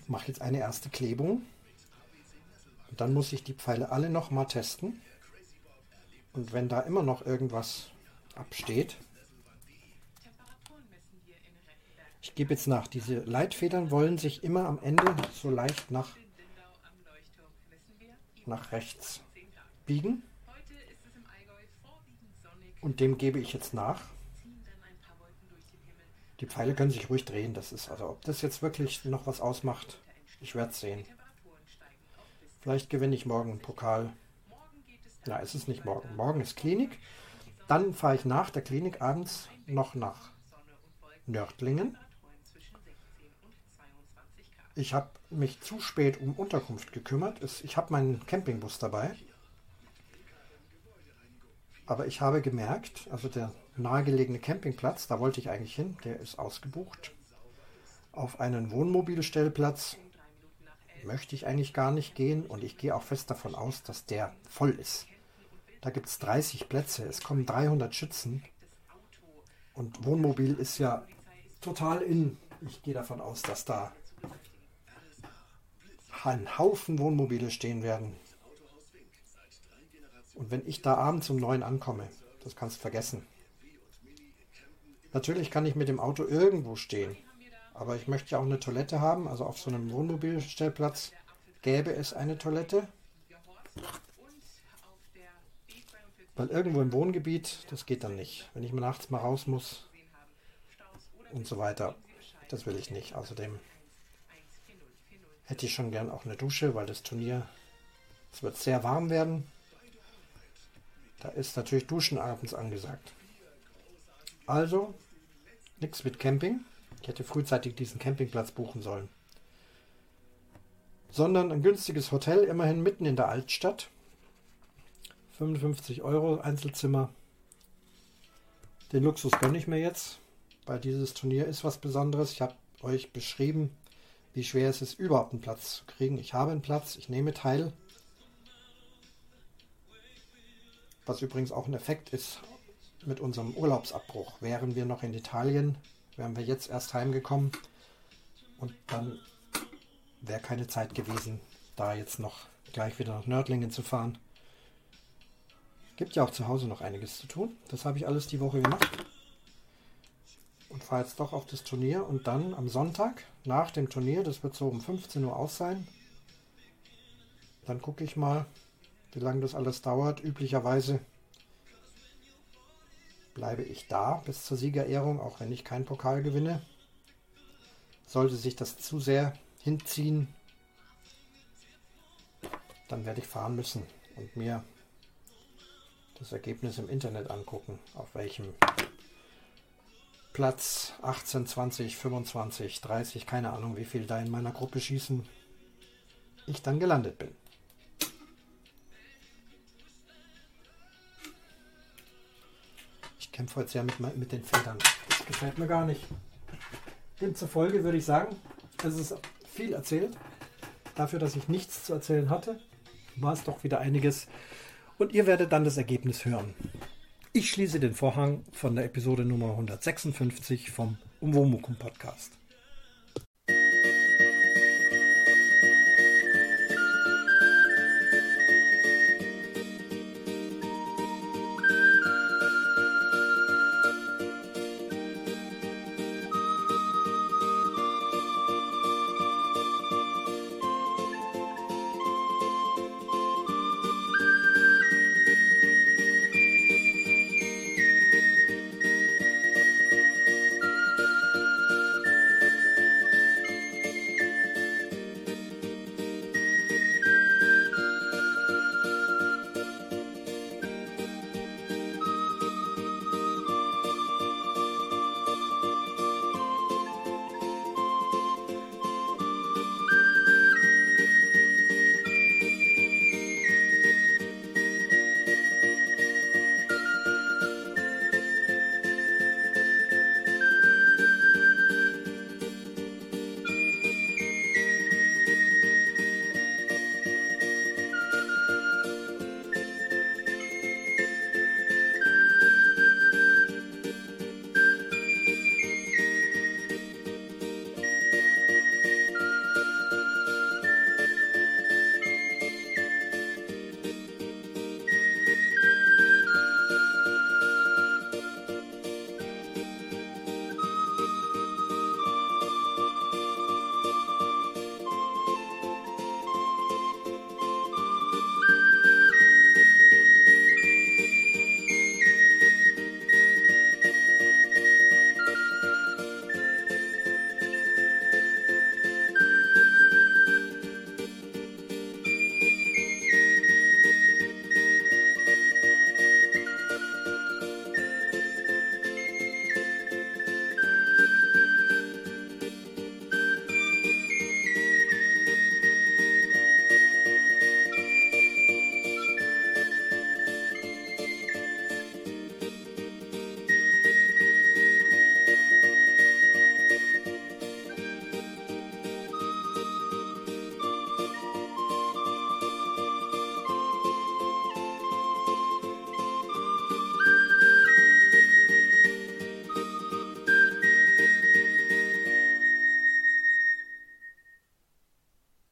mache jetzt eine erste Klebung. Und dann muss ich die Pfeile alle noch mal testen. Und wenn da immer noch irgendwas absteht, ich gebe jetzt nach. Diese Leitfedern wollen sich immer am Ende so leicht nach nach rechts biegen. Und dem gebe ich jetzt nach. Die Pfeile können sich ruhig drehen. Das ist also, ob das jetzt wirklich noch was ausmacht, ich werde es sehen. Vielleicht gewinne ich morgen einen Pokal. Na, es ist nicht morgen. Morgen ist Klinik. Dann fahre ich nach der Klinik abends noch nach Nördlingen. Ich habe mich zu spät um Unterkunft gekümmert. Ich habe meinen Campingbus dabei. Aber ich habe gemerkt, also der nahegelegene Campingplatz, da wollte ich eigentlich hin, der ist ausgebucht. Auf einen Wohnmobilstellplatz möchte ich eigentlich gar nicht gehen und ich gehe auch fest davon aus, dass der voll ist. Da gibt es 30 Plätze, es kommen 300 Schützen und Wohnmobil ist ja total in. Ich gehe davon aus, dass da ein Haufen Wohnmobile stehen werden. Und wenn ich da abends um neun ankomme, das kannst du vergessen. Natürlich kann ich mit dem Auto irgendwo stehen, aber ich möchte ja auch eine Toilette haben. Also auf so einem Wohnmobilstellplatz gäbe es eine Toilette. Weil irgendwo im Wohngebiet, das geht dann nicht. Wenn ich mal nachts mal raus muss und so weiter, das will ich nicht. Außerdem hätte ich schon gern auch eine Dusche, weil das Turnier, es wird sehr warm werden. Da ist natürlich Duschen abends angesagt. Also, nichts mit Camping. Ich hätte frühzeitig diesen Campingplatz buchen sollen. Sondern ein günstiges Hotel, immerhin mitten in der Altstadt. 55 Euro Einzelzimmer. Den Luxus gönne ich mir jetzt, weil dieses Turnier ist was Besonderes. Ich habe euch beschrieben, wie schwer es ist, überhaupt einen Platz zu kriegen. Ich habe einen Platz, ich nehme teil. Was übrigens auch ein Effekt ist mit unserem Urlaubsabbruch. Wären wir noch in Italien, wären wir jetzt erst heimgekommen und dann wäre keine Zeit gewesen, da jetzt noch gleich wieder nach Nördlingen zu fahren. Gibt ja auch zu Hause noch einiges zu tun. Das habe ich alles die Woche gemacht. Und fahre jetzt doch auf das Turnier. Und dann am Sonntag nach dem Turnier, das wird so um 15 Uhr aus sein, dann gucke ich mal, wie lange das alles dauert. Üblicherweise bleibe ich da bis zur Siegerehrung, auch wenn ich keinen Pokal gewinne. Sollte sich das zu sehr hinziehen, dann werde ich fahren müssen und mir das Ergebnis im Internet angucken, auf welchem Platz 18, 20, 25, 30, keine Ahnung, wie viel da in meiner Gruppe schießen, ich dann gelandet bin. Ich kämpfe heute sehr mit, mit den Federn. Das gefällt mir gar nicht. Demzufolge würde ich sagen, es ist viel erzählt. Dafür, dass ich nichts zu erzählen hatte, war es doch wieder einiges. Und ihr werdet dann das Ergebnis hören. Ich schließe den Vorhang von der Episode Nummer 156 vom Umwomukum Podcast.